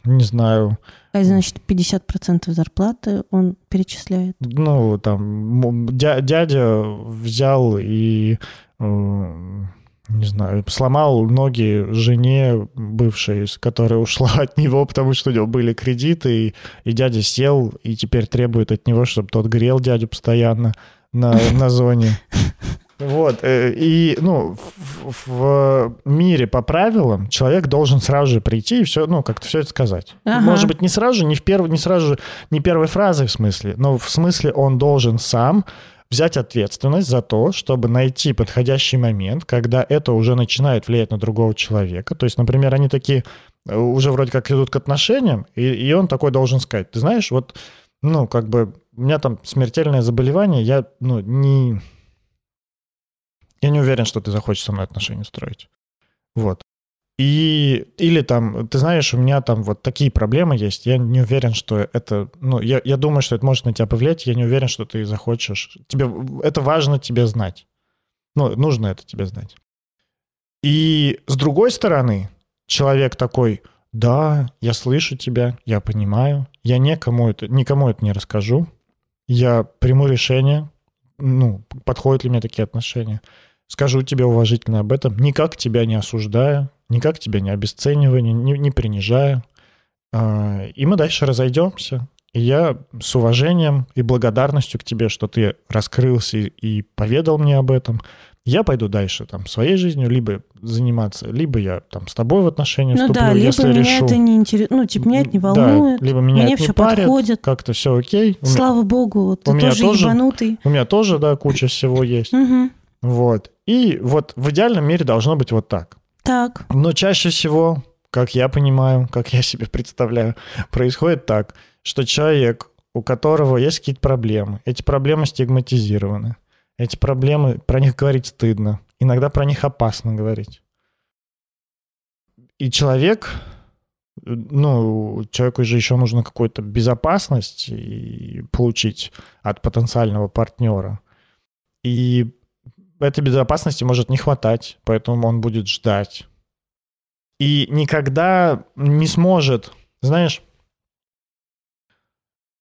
не знаю, А значит, 50% зарплаты он перечисляет. ну, там, дядя взял и, не знаю, сломал ноги жене бывшей, с которой ушла (laughs) от него, потому что у него были кредиты, и, и дядя сел и теперь требует от него, чтобы тот грел дядю постоянно на, (laughs) на зоне. Вот, э, и, ну, в, в- в мире по правилам человек должен сразу же прийти и все, ну, как-то все это сказать. Ага. Может быть, не сразу же, не, в перв... не сразу же, не первой фразой в смысле, но в смысле он должен сам взять ответственность за то, чтобы найти подходящий момент, когда это уже начинает влиять на другого человека. То есть, например, они такие э, уже вроде как идут к отношениям, и, и он такой должен сказать, ты знаешь, вот, ну, как бы, у меня там смертельное заболевание, я, ну, не... Я не уверен, что ты захочешь со мной отношения строить. Вот. И, или там, ты знаешь, у меня там вот такие проблемы есть, я не уверен, что это, ну, я, я думаю, что это может на тебя повлиять, я не уверен, что ты захочешь. Тебе, это важно тебе знать. Ну, нужно это тебе знать. И с другой стороны, человек такой, да, я слышу тебя, я понимаю, я никому это, никому это не расскажу, я приму решение, ну, подходят ли мне такие отношения, скажу тебе уважительно об этом, никак тебя не осуждаю, никак тебя не обесцениваю, не, не, не принижаю. А, И мы дальше разойдемся. И я с уважением и благодарностью к тебе, что ты раскрылся и, поведал мне об этом, я пойду дальше там своей жизнью, либо заниматься, либо я там с тобой в отношения Ну вступлю, да, либо если меня решу. это не интересует. Ну, типа, меня это не Да, волнует. либо меня Мне это не все парит, подходит. как-то все окей. У меня- Слава богу, ты у меня тоже тоже- ебанутый. у меня тоже, да, куча всего есть. Вот. И вот в идеальном мире должно быть вот так. Так. Но чаще всего, как я понимаю, как я себе представляю, происходит так, что человек, у которого есть какие-то проблемы, эти проблемы стигматизированы, эти проблемы, про них говорить стыдно, иногда про них опасно говорить. И человек, ну, человеку же еще нужно какую-то безопасность получить от потенциального партнера. И этой безопасности может не хватать, поэтому он будет ждать. И никогда не сможет, знаешь,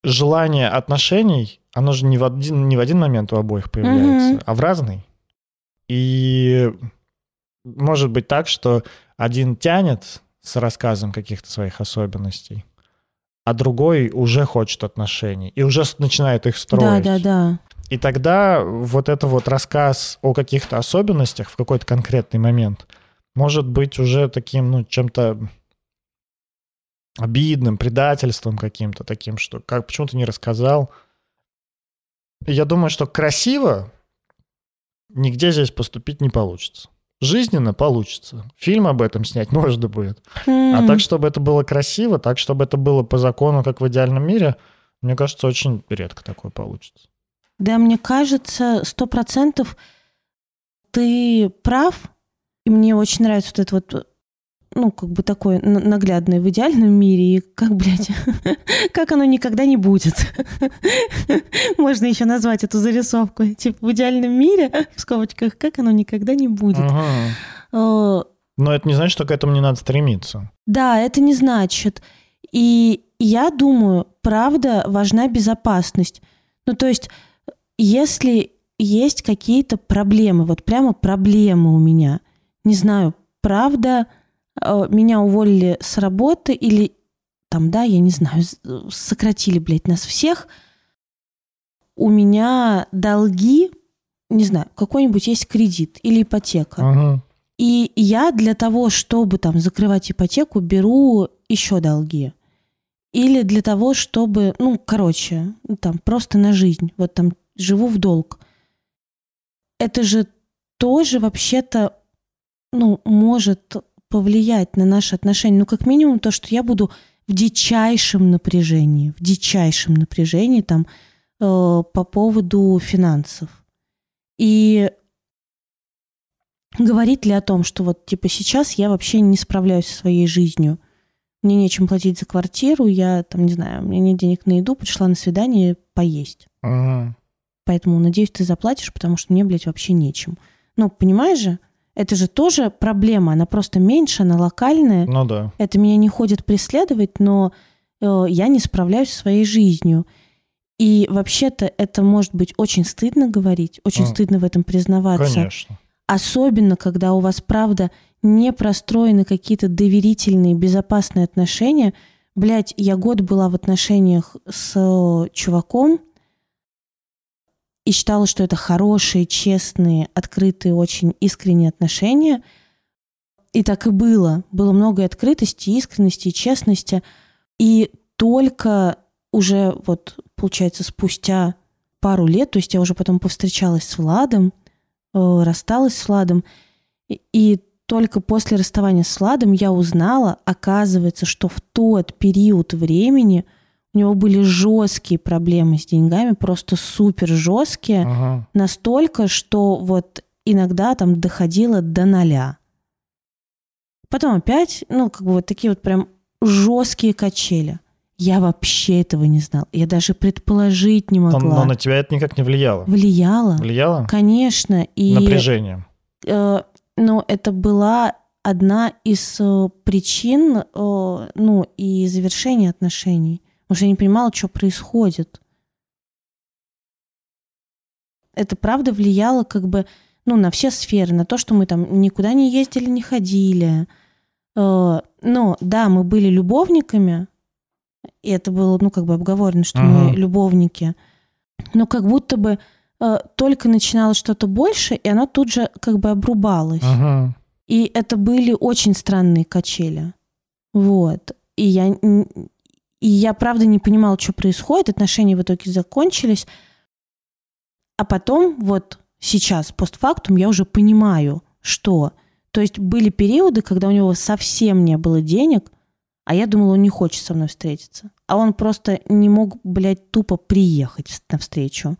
желание отношений, оно же не в один, не в один момент у обоих появляется, Мгм. а в разный. И может быть так, что один тянет с рассказом каких-то своих особенностей, а другой уже хочет отношений и уже начинает их Да, строить. да, да. И тогда вот это вот рассказ о каких-то особенностях в какой-то конкретный момент может быть уже таким, ну, чем-то обидным, предательством каким-то таким, что как почему ты не рассказал. Я думаю, что красиво нигде здесь поступить не получится. жизненно получится. Фильм об этом снять (laughs) можно будет. А так, чтобы это было красиво, так, чтобы это было по закону, как в идеальном мире, мне кажется, очень редко такое получится. Да, мне кажется, сто процентов ты прав. И мне очень нравится вот это вот, ну, как бы такое н- наглядное в идеальном мире. И как, блядь, (laughs) как оно никогда не будет. (laughs) Можно еще назвать эту зарисовку. Типа в идеальном мире, в скобочках, как оно никогда не будет. Ага. Э, Но это не значит, что к этому не надо стремиться. Да, это не значит. И я думаю, правда, важна безопасность. Ну, то есть, если есть какие-то проблемы, вот прямо проблемы у меня, не знаю, правда, э, меня уволили с работы или там, да, я не знаю, с- сократили, блядь, нас всех, у меня долги, не знаю, какой-нибудь есть кредит или ипотека. Ага. И я для того, чтобы там закрывать ипотеку, беру еще долги. Или для того, чтобы, ну, короче, там просто на жизнь. Вот там живу в долг. Это же тоже вообще-то, ну, может повлиять на наши отношения. Ну, как минимум то, что я буду в дичайшем напряжении, в дичайшем напряжении там э, по поводу финансов. И говорит ли о том, что вот типа сейчас я вообще не справляюсь со своей жизнью, мне нечем платить за квартиру, я там, не знаю, у меня нет денег на еду, пришла на свидание поесть. Ага. Поэтому, надеюсь, ты заплатишь, потому что мне, блядь, вообще нечем. Ну, понимаешь же? Это же тоже проблема, она просто меньше, она локальная. Ну да. Это меня не ходит преследовать, но э, я не справляюсь со своей жизнью. И вообще-то это может быть очень стыдно говорить, очень А. стыдно в этом признаваться. Конечно. Особенно, когда у вас, правда, не простроены какие-то доверительные, безопасные отношения. Блять, я год была в отношениях с э, чуваком и считала, что это хорошие, честные, открытые, очень искренние отношения. И так и было. Было много и открытости, и искренности, и честности. И только уже вот, получается, спустя пару лет, то есть я уже потом повстречалась с Владом, э, рассталась с Владом, и, и только после расставания с Владом я узнала, оказывается, что в тот период времени у него были жесткие проблемы с деньгами, просто супер жесткие, Ага. настолько, что вот иногда там доходило до ноля. Потом опять, ну, как бы вот такие вот прям жесткие качели. Я вообще этого не знала. Я даже предположить не Но, могла. но на тебя это никак не влияло. Влияло. Влияло? Конечно. И, Напряжением. э, но это была одна из э, причин, э, ну, и завершения отношений. Потому что я не понимала, что происходит. Это правда влияло как бы, ну, на все сферы, на то, что мы там никуда не ездили, не ходили. Э, Но, да, мы были любовниками, и это было, ну, как бы обговорено, что мы Ага. любовники. Но как будто бы э, только начиналось что-то больше, и оно тут же как бы обрубалось. Ага. И это были очень странные качели. Вот. И я, и я правда не понимала, что происходит. Отношения в итоге закончились. А потом, вот сейчас, постфактум, я уже понимаю, что... То есть были периоды, когда у него совсем не было денег, а я думала, он не хочет со мной встретиться. А он просто не мог, блядь, тупо приехать на встречу.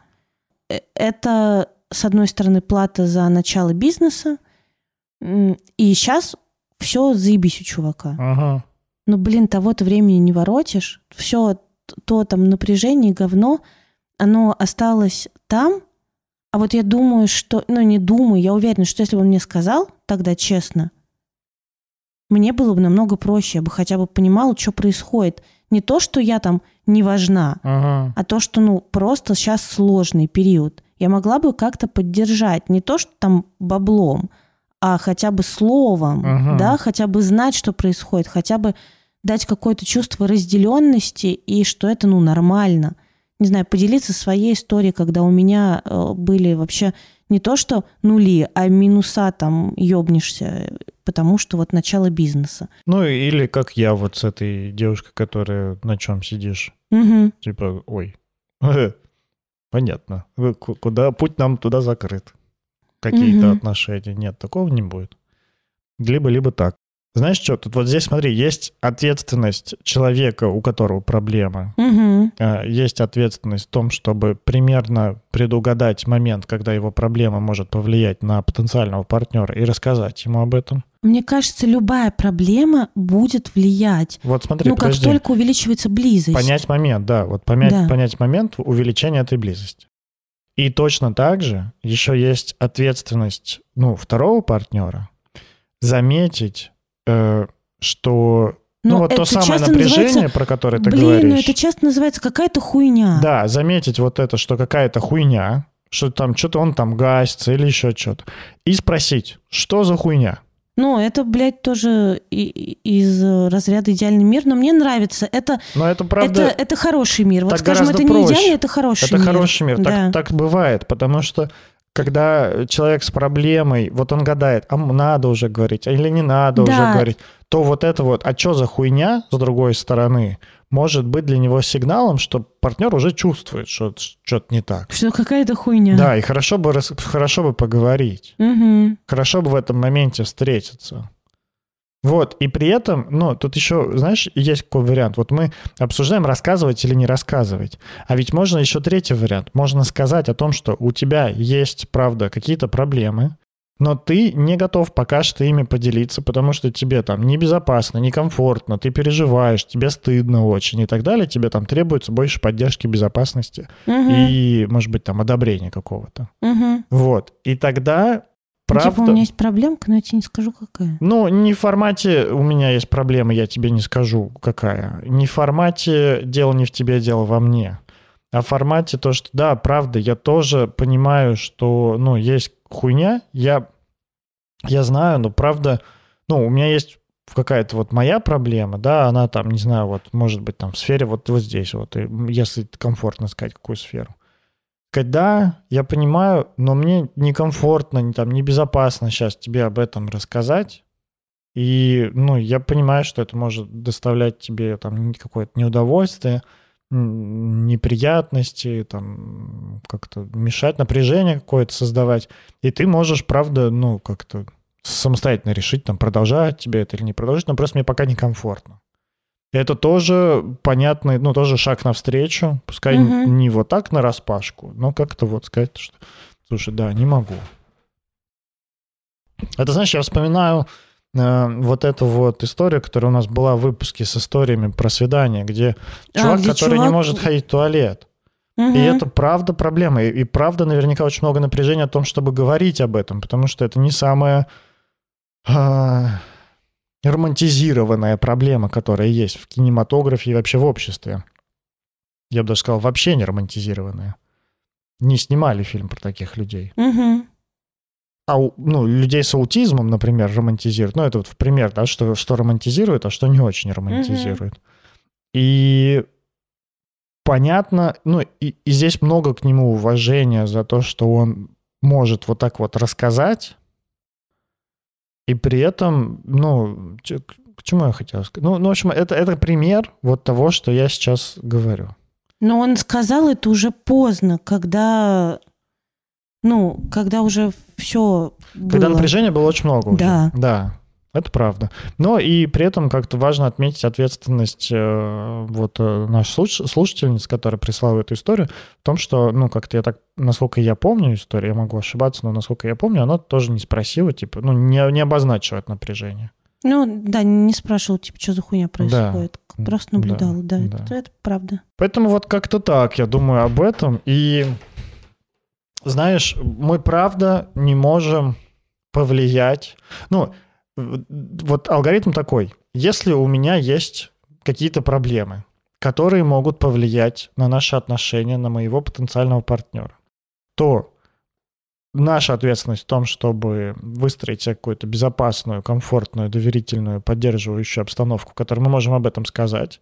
Э, Это, с одной стороны, плата за начало бизнеса, и сейчас все заебись у чувака. Ага. Ну, блин, того-то времени не воротишь. Все то там напряжение, говно, оно осталось там. А вот я думаю, что... Ну, не думаю, я уверена, что если бы он мне сказал тогда честно, мне было бы намного проще. Я бы хотя бы понимала, что происходит. Не то, что я там не важна, Ага. а то, что, ну, просто сейчас сложный период. Я могла бы как-то поддержать. Не то, что там баблом, а хотя бы словом, Ага. да, хотя бы знать, что происходит, хотя бы дать какое-то чувство разделенности и что это, ну, нормально. Не знаю, поделиться своей историей, когда у меня э, были вообще не то, что нули, а минуса там ёбнешься, потому что вот начало бизнеса. Ну, или как я вот с этой девушкой, которая на чем сидишь. Мгм. Типа, ой, (laughs) понятно. Куда путь нам туда закрыт. Какие-то Мгм. отношения. Нет, такого не будет. Либо-либо так. Знаешь что, тут вот здесь, смотри, есть ответственность человека, у которого проблема. А, Есть ответственность в том, чтобы примерно предугадать момент, когда его проблема может повлиять на потенциального партнера и рассказать ему об этом. Мне кажется, любая проблема будет влиять. Вот смотри, ну, как только увеличивается близость. Понять момент, да, вот понять, Да. понять момент увеличения этой близости. И точно так же еще есть ответственность, ну, второго партнера заметить, э, что, ну, Но вот то самое напряжение, про которое ты Блин, говоришь. ну это часто называется какая-то хуйня. Да, заметить вот это, что какая-то хуйня, что там что-то он там гасится или еще что-то. И спросить, что за хуйня? Ну, это, блядь, тоже из разряда идеальный мир, но мне нравится. Это, Но это правда... это, это хороший мир. Вот скажем, это не проще. идеальный, это хороший Это мир. хороший мир. Да. Так, так бывает, потому что когда человек с проблемой, вот он гадает, а надо уже говорить, или не надо Да. уже говорить, то вот это вот, а что за хуйня с другой стороны, может быть для него сигналом, что партнер уже чувствует, что что-то не так. Что какая-то хуйня. Да, и хорошо бы, хорошо бы поговорить. Мгм. Хорошо бы в этом моменте встретиться. Вот, и при этом, ну, тут еще, знаешь, есть какой вариант. Вот мы обсуждаем, рассказывать или не рассказывать. А ведь можно еще третий вариант. Можно сказать о том, что у тебя есть, правда, какие-то проблемы, но ты не готов пока что ими поделиться, потому что тебе там небезопасно, некомфортно, ты переживаешь, тебе стыдно очень и так далее. Тебе там требуется больше поддержки безопасности Мгм. и, может быть, там одобрения какого-то. Мгм. Вот. И тогда, правда... Типа у меня есть проблемка, но я тебе не скажу, какая. Ну, не в формате «у меня есть проблема, я тебе не скажу, какая». Не в формате «дело не в тебе, дело во мне». А в формате то, что да, правда, я тоже понимаю, что, ну, есть хуйня, я, я знаю, но правда, ну, у меня есть какая-то вот моя проблема, да, она там, не знаю, вот, может быть, там в сфере вот, вот здесь вот, если комфортно сказать, какую сферу. Когда я понимаю, но мне некомфортно, не там, небезопасно сейчас тебе об этом рассказать, и, ну, я понимаю, что это может доставлять тебе там какое-то неудовольствие, неприятности, там, как-то мешать, напряжение какое-то создавать. И ты можешь, правда, ну, как-то самостоятельно решить, там, продолжать тебе это или не продолжать, но просто мне пока некомфортно. Это тоже понятный, ну, тоже шаг навстречу. Пускай Мгм. не вот так на распашку, но как-то вот сказать, что, слушай, да, не могу. Это, знаешь, я вспоминаю вот эту вот историю, которая у нас была в выпуске с историями про свидание, где А, чувак, где который не чувак- может ходить в туалет. Мгм. И это правда проблема. И, и правда наверняка очень много напряжения о том, чтобы говорить об этом, потому что это не самая а, романтизированная проблема, которая есть в кинематографе и вообще в обществе. Я бы даже сказал, вообще не романтизированная. Не снимали фильм про таких людей. Мгм. А у- ну, людей с аутизмом, например, романтизируют. Ну, это вот в пример, да, что, что романтизирует, а что не очень романтизирует. И понятно, ну, и, и здесь много к нему уважения за то, что он может вот так вот рассказать, и при этом, ну, к чему я хотел сказать? Ну, ну, в общем, это, это пример вот того, что я сейчас говорю. Но он сказал это уже поздно, когда, ну, когда уже все Когда было. напряжения было очень много уже. Да. Да, это правда. Но и при этом как-то важно отметить ответственность э, вот э, нашей слуш- слушательницы, которая прислала эту историю, в том, что, ну, как-то я так, насколько я помню историю, я могу ошибаться, но насколько я помню, она тоже не спросила, типа, ну, не, не обозначила это напряжение. Ну, да, не спрашивал, типа, что за хуйня происходит. Просто Да, наблюдал, да, да. Это, это правда. Поэтому вот как-то так я думаю об этом. И, знаешь, мы правда не можем повлиять. Ну, вот алгоритм такой. Если у меня есть какие-то проблемы, которые могут повлиять на наши отношения, на моего потенциального партнера, то наша ответственность в том, чтобы выстроить какую-то безопасную, комфортную, доверительную, поддерживающую обстановку, в которой мы можем об этом сказать.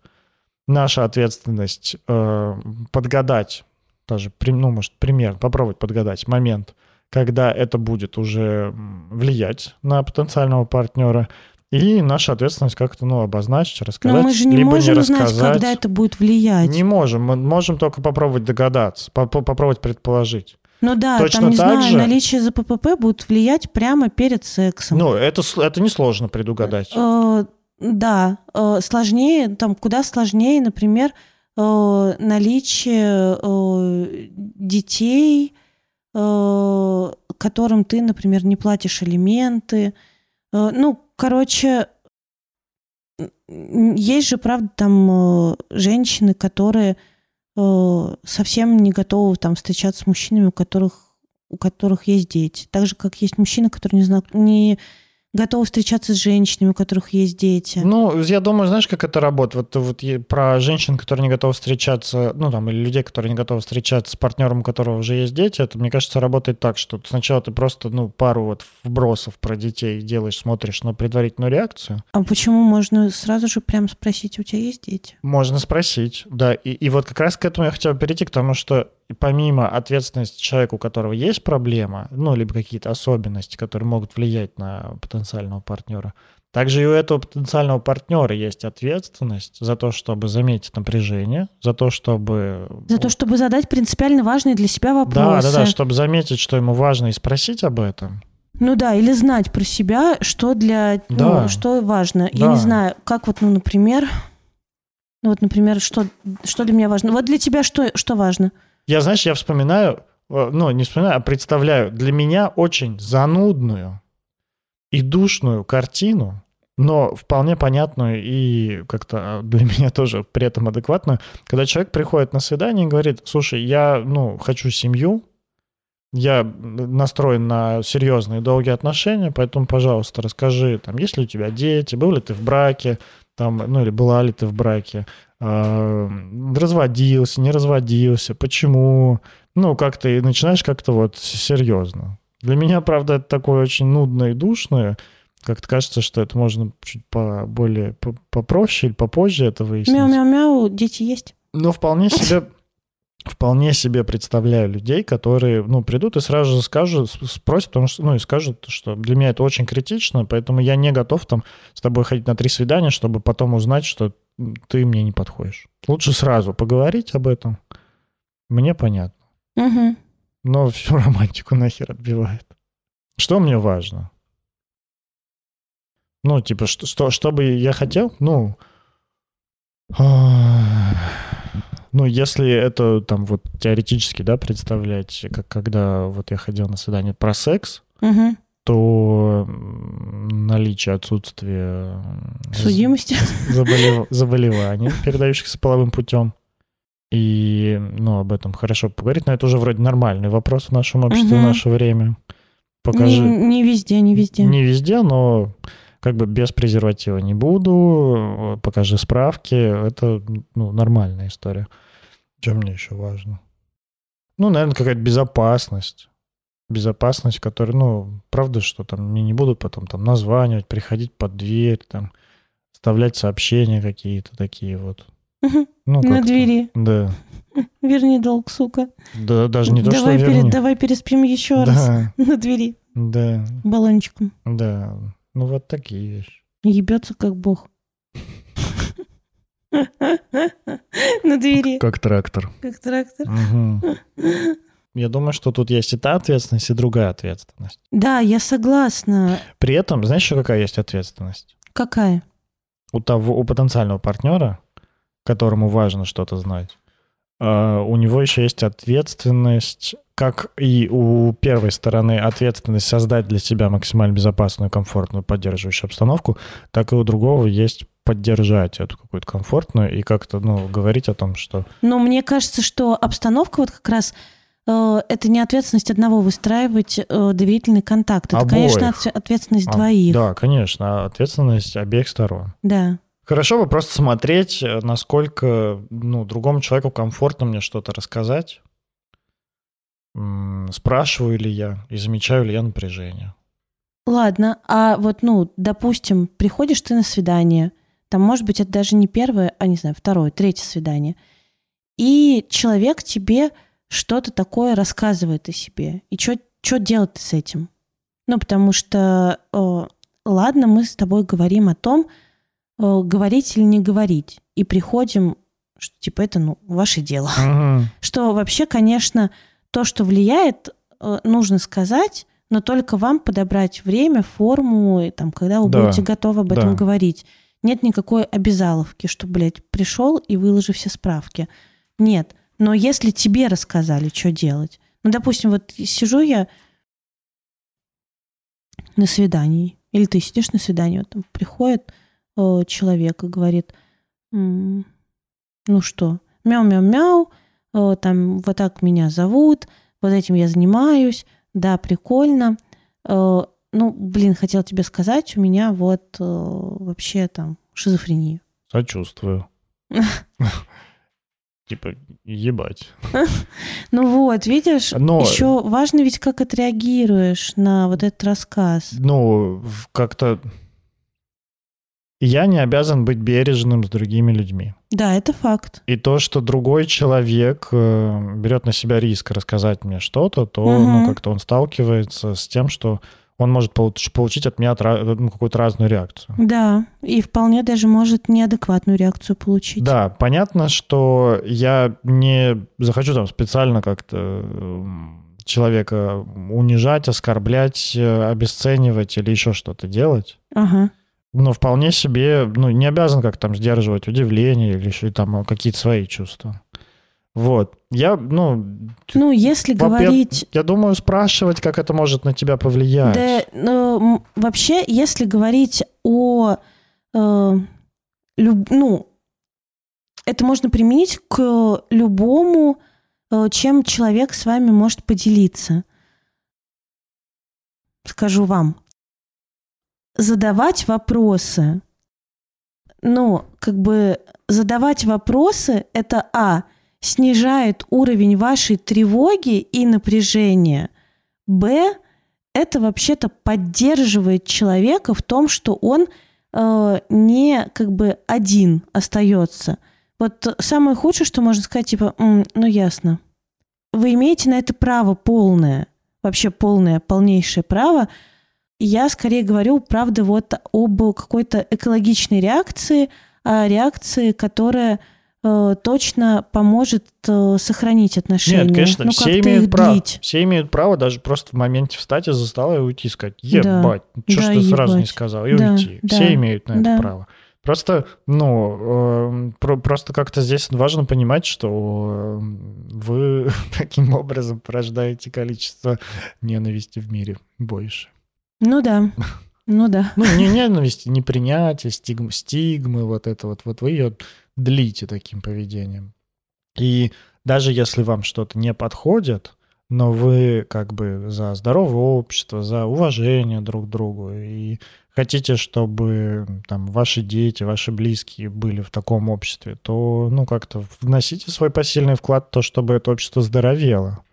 Наша ответственность э, подгадать, даже, ну, может, пример, попробовать подгадать момент, когда это будет уже влиять на потенциального партнера. И наша ответственность как-то, ну, обозначить, рассказать, Но мы же не либо можем не узнать, рассказать. когда это будет влиять. Не можем, мы можем только попробовать догадаться, по- по- попробовать предположить. Ну да, Точно там, не знаю, же- наличие ЗППП будет влиять прямо перед сексом. Ну, это, это несложно предугадать. Э, да, э, сложнее, там куда сложнее, например, наличие э, детей, э, которым ты, например, не платишь алименты. Э, ну, короче, есть же, правда, там э, женщины, которые э, совсем не готовы там встречаться с мужчинами, у которых у которых есть дети. Так же, как есть мужчины, которые не, зна- не готовы встречаться с женщинами, у которых есть дети. Ну, я думаю, знаешь, как это работает? Вот, вот про женщин, которые не готовы встречаться, ну, там, или людей, которые не готовы встречаться с партнером, у которого уже есть дети, это, мне кажется, работает так, что сначала ты просто, ну, пару вот вбросов про детей делаешь, смотришь на предварительную реакцию. А почему можно сразу же прям спросить, у тебя есть дети? Можно спросить, да. И, и вот как раз к этому я хотел перейти, к тому, что помимо ответственности человека, у которого есть проблема, ну, либо какие-то особенности, которые могут влиять на потенциального партнера, также и у этого потенциального партнера есть ответственность за то, чтобы заметить напряжение, за то, чтобы... За то, чтобы задать принципиально важные для себя Да, вопросы. да, да, чтобы заметить, что ему важно, и спросить об этом. Ну да, или знать про себя, что для, Да. ну, что важно. Я Да. не знаю, как вот, ну, например, ну вот, например, что, что для меня важно. Вот для тебя что, что важно? Я, знаешь, я вспоминаю, э, ну, не вспоминаю, а представляю для меня очень занудную и душную картину, но вполне понятную и как-то а, для (laughs) меня тоже при этом адекватную, когда человек приходит на свидание и говорит, слушай, я, ну, хочу семью, я настроен на серьезные долгие отношения, поэтому, пожалуйста, расскажи, там, есть ли у тебя дети, был ли ты в браке, там, ну, или была ли ты в браке, разводился, не разводился, почему, ну, как-то и начинаешь как-то вот серьезно. Для меня, правда, это такое очень нудное и душное, как-то кажется, что это можно чуть по более по- попроще или попозже это выяснить. Мяу-мяу-мяу, дети есть? Но вполне себе, вполне себе представляю людей, которые, ну, придут и сразу же скажут, спросят, потому что, ну, и скажут, что для меня это очень критично, поэтому я не готов там с тобой ходить на три свидания, чтобы потом узнать, что ты мне не подходишь. Лучше сразу поговорить об этом. Мне понятно. Угу. Но всю (laughs) романтику нахер отбивает. Что мне важно? Ну, типа, что, что, что бы я хотел? Ну, а, ну, если это там вот теоретически, да, представлять, как когда вот я ходил на свидание про секс, Угу. То наличие отсутствия м, Судимости. заболев- заболеваний, передающихся половым путем. И, ну, об этом хорошо поговорить, но это уже вроде нормальный вопрос в нашем обществе в Мгм. наше время. Не, Покажи. не везде, не везде. Не везде, но как бы без презерватива не буду, покажи справки, это ну, нормальная история. Чем мне еще важно? Ну, наверное, какая-то безопасность. Безопасность, которая, ну, правда, что там мне не будут потом там названивать, приходить под дверь, там, оставлять сообщения какие-то такие вот. Ну, На двери. Да. (laughs) Верни долг, сука. Да, даже не то, давай, что пере- верни. давай переспим еще раз. Да, (laughs) На двери. да, Баллончиком. да. Ну, вот такие вещи. Ебется как бог. (laughs) На двери. Как трактор. Как трактор. Мгм. Я думаю, что тут есть и та ответственность, и другая ответственность. Да, я согласна. При этом, знаешь, еще какая есть ответственность? Какая? У того, у потенциального партнера, которому важно что-то знать, э, у него еще есть ответственность, как и у первой стороны ответственность создать для себя максимально безопасную, комфортную, поддерживающую обстановку, так и у другого есть поддержать эту какую-то комфортную и как-то, ну, говорить о том, что Но мне кажется, что обстановка вот как раз это не ответственность одного выстраивать э, доверительный контакт. Это, конечно, Обоих. отве- ответственность А, двоих. Да, конечно, ответственность обеих сторон. Да. Хорошо бы просто смотреть, э, насколько ну, другому человеку комфортно мне что-то рассказать. Спрашиваю ли я и замечаю ли я напряжение. Ладно, а вот, ну, допустим, приходишь ты на свидание, там, может быть, это даже не первое, а, не знаю, второе, третье свидание, и человек тебе что-то такое рассказывает о себе. И что делать с этим? Ну, потому что, э, ладно, мы с тобой говорим о том, э, говорить или не говорить, и приходим, что, типа, это, ну, ваше дело. Мгм. (laughs) Что вообще, конечно, то, что влияет, э, нужно сказать, но только вам подобрать время, форму, и там, когда вы Да, будете готовы об этом да. говорить. Нет никакой обязаловки, что, блядь, пришел и выложи все справки. Нет. Но если тебе рассказали, что делать. Ну, допустим, вот сижу я на свидании, или ты сидишь на свидании, вот там приходит э, человек и говорит, «М, ну что, мяу-мяу-мяу, э, там вот так меня зовут, вот этим я занимаюсь, да, прикольно. Э, ну, блин, хотел тебе сказать, у меня вот э, вообще там шизофрения. Сочувствую. (laughs) Типа, ебать. (laughs) Ну вот, видишь, Но- еще важно ведь, как отреагируешь на вот этот рассказ. Ну, как-то... Я не обязан быть бережным с другими людьми. Да, это факт. И то, что другой человек э, берет на себя риск рассказать мне что-то, то Мгм. ну, как-то он сталкивается с тем, что он может получ- получить от меня ну, какую-то разную реакцию. Да, и вполне даже может неадекватную реакцию получить. Да, понятно, что я не захочу там специально как-то человека унижать, оскорблять, э, обесценивать или еще что-то делать. Ага. Но вполне себе, ну, не обязан как там сдерживать удивление или еще там какие-то свои чувства. Вот. Я, ну, Ну, если говорить... я думаю, спрашивать, как это может на тебя повлиять. Да, ну, вообще, если говорить о... э, люб- ну, это можно применить к любому, э, чем человек с вами может поделиться. Скажу вам. Задавать вопросы. Ну, как бы задавать вопросы – это, а, снижает уровень вашей тревоги и напряжения, б, это вообще-то поддерживает человека в том, что он э, не как бы один остается. Вот самое худшее, что можно сказать, типа, «М, ну ясно. Вы имеете на это право полное, вообще полное, полнейшее право. Я скорее говорю, правда, вот об какой-то экологичной реакции, о реакции, которая точно поможет э, сохранить отношения. Нет, конечно, ну, все имеют право. длить. Все имеют право даже просто в моменте встать из-за стола и уйти и сказать, Да. ебать, что ж Да, ты сразу не ебать. сказал, и Да, уйти. да, Все имеют на это да. право. Просто, ну, эм, про- просто как-то здесь важно понимать, что эм, вы (laughs) таким образом порождаете количество ненависти в мире больше. Ну да, (laughs) ну да. Ну, не (laughs) ненависти, не принятие, стигмы, стигмы, вот это вот, вот вы ее длите таким поведением. И даже если вам что-то не подходит, но вы как бы за здоровое общество, за уважение друг к другу, и хотите, чтобы там ваши дети, ваши близкие были в таком обществе, то, ну, как-то вносите свой посильный вклад в то, чтобы это общество здоровело.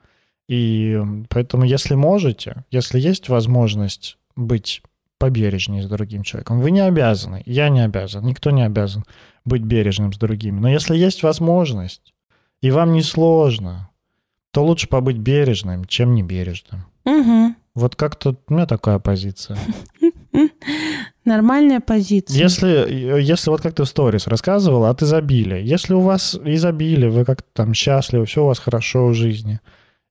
И поэтому, если можете, если есть возможность быть побережнее с другим человеком, вы не обязаны, я не обязан, никто не обязан быть бережным с другими. Но если есть возможность, и вам не сложно, то лучше побыть бережным, чем небережным. Угу. Вот как-то у меня такая позиция. (laughs) Нормальная позиция. Если, если вот как ты в сторис рассказывал от изобилия, если у вас изобилие, вы как-то там счастливы, все у вас хорошо в жизни,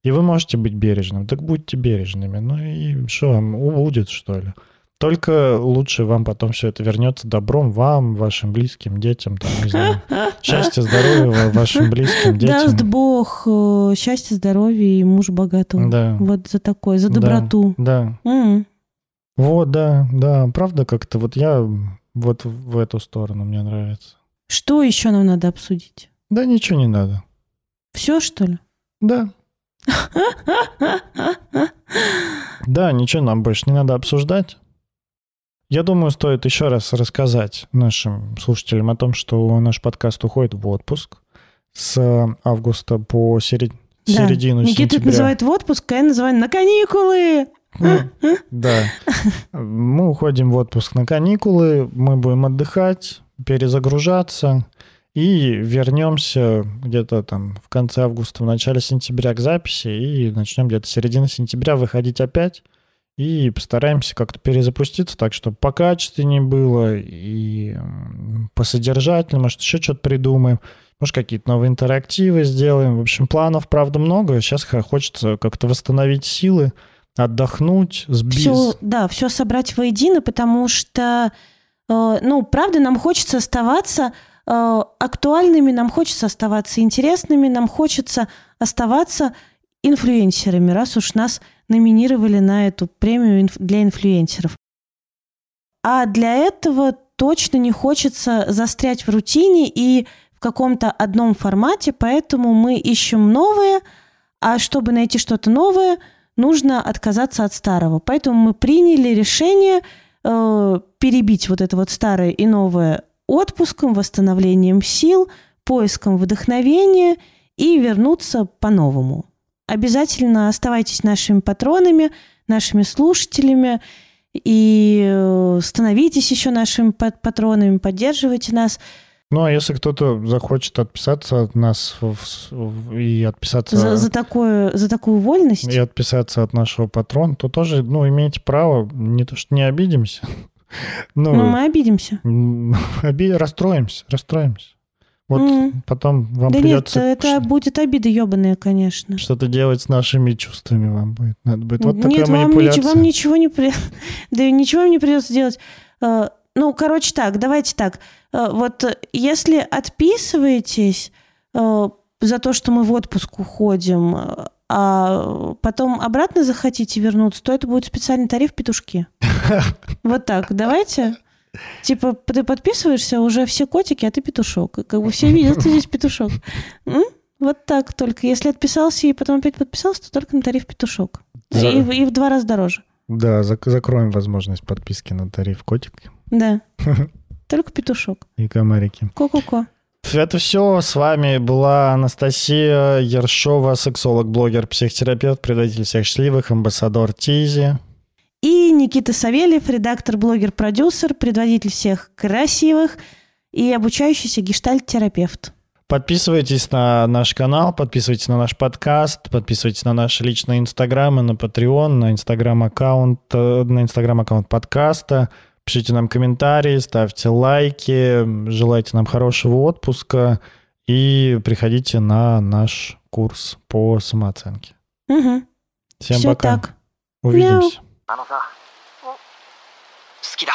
и вы можете быть бережным, так будьте бережными. Ну и что вам, убудет, что ли? Только лучше вам потом все это вернется добром вам, вашим близким, детям, там, не знаю. (laughs) Счастья, здоровья вашим близким, Даст детям. Бог э, счастья, здоровья и муж богатого. Да. Вот за такое, за Да. доброту. Да. М. Вот, да, да, правда, как-то вот я вот в эту сторону мне нравится. Что еще нам надо обсудить? Да ничего не надо. Все, что ли? Да. (laughs) Да, ничего нам больше не надо обсуждать. Я думаю, стоит еще раз рассказать нашим слушателям о том, что наш подкаст уходит в отпуск с августа по серед- Да. середину Никита сентября. называет в отпуск, а я называю на каникулы. М, Да. Мы уходим в отпуск на каникулы, мы будем отдыхать, перезагружаться и вернемся где-то там в конце августа, в начале сентября к записи и начнем где-то середины сентября выходить опять и постараемся как-то перезапуститься так, чтобы покачественнее было и м, посодержательнее, может, еще что-то придумаем. Может, какие-то новые интерактивы сделаем. В общем, планов, правда, много. Сейчас хочется как-то восстановить силы, отдохнуть, сбить. Все, да, все собрать воедино, потому что, э, ну, правда, нам хочется оставаться э, актуальными, нам хочется оставаться интересными, нам хочется оставаться инфлюенсерами, раз уж нас номинировали на эту премию для инфлюенсеров. А для этого точно не хочется застрять в рутине и в каком-то одном формате, поэтому мы ищем новое, а чтобы найти что-то новое, нужно отказаться от старого. Поэтому мы приняли решение э, перебить вот это вот старое и новое отпуском, восстановлением сил, поиском вдохновения и вернуться по-новому. Обязательно оставайтесь нашими патронами, нашими слушателями и э, становитесь еще нашими патронами, поддерживайте нас. Ну, а если кто-то захочет отписаться от нас и отписаться... За, за, такое, за такую вольность? И отписаться от нашего патрона, то тоже, ну, имеете право, не то что не обидимся. (laughs) Ну мы обидимся. (laughs) Оби... Расстроимся, расстроимся. Вот mm. потом вам да придется... нет, это будет обида ебаная, конечно. Что-то делать с нашими чувствами вам будет. Надо будет вот нет, такая вам манипуляция. Ничего, вам ничего не при... (laughs) да ничего вам не придется делать. Э, ну, короче так, давайте так. Э, вот если отписываетесь э, за то, что мы в отпуск уходим, а потом обратно захотите вернуться, то это будет специальный тариф петушки. (laughs) Вот так, давайте. Типа, ты подписываешься, уже все котики, а ты петушок. Как бы все видят, что здесь петушок. Вот так только. Если отписался и потом опять подписался, то только на тариф петушок. За... И, и в два раза дороже. Да, зак- закроем возможность подписки на тариф котик. Да. (laughs) Только петушок. И комарики. Ко-ко-ко. Это все. С вами была Анастасия Ершова, сексолог, блогер, психотерапевт, предатель всех счастливых, амбассадор Тизи. И Никита Савельев, редактор, блогер, продюсер, предводитель всех красивых и обучающийся гештальт-терапевт. Подписывайтесь на наш канал, подписывайтесь на наш подкаст, подписывайтесь на наши личные инстаграмы, на Patreon, на инстаграм-аккаунт, э, на инстаграм-аккаунт подкаста. Пишите нам комментарии, ставьте лайки, желайте нам хорошего отпуска и приходите на наш курс по самооценке. Угу. Всем Все пока. так. Увидимся. あのさ好きだ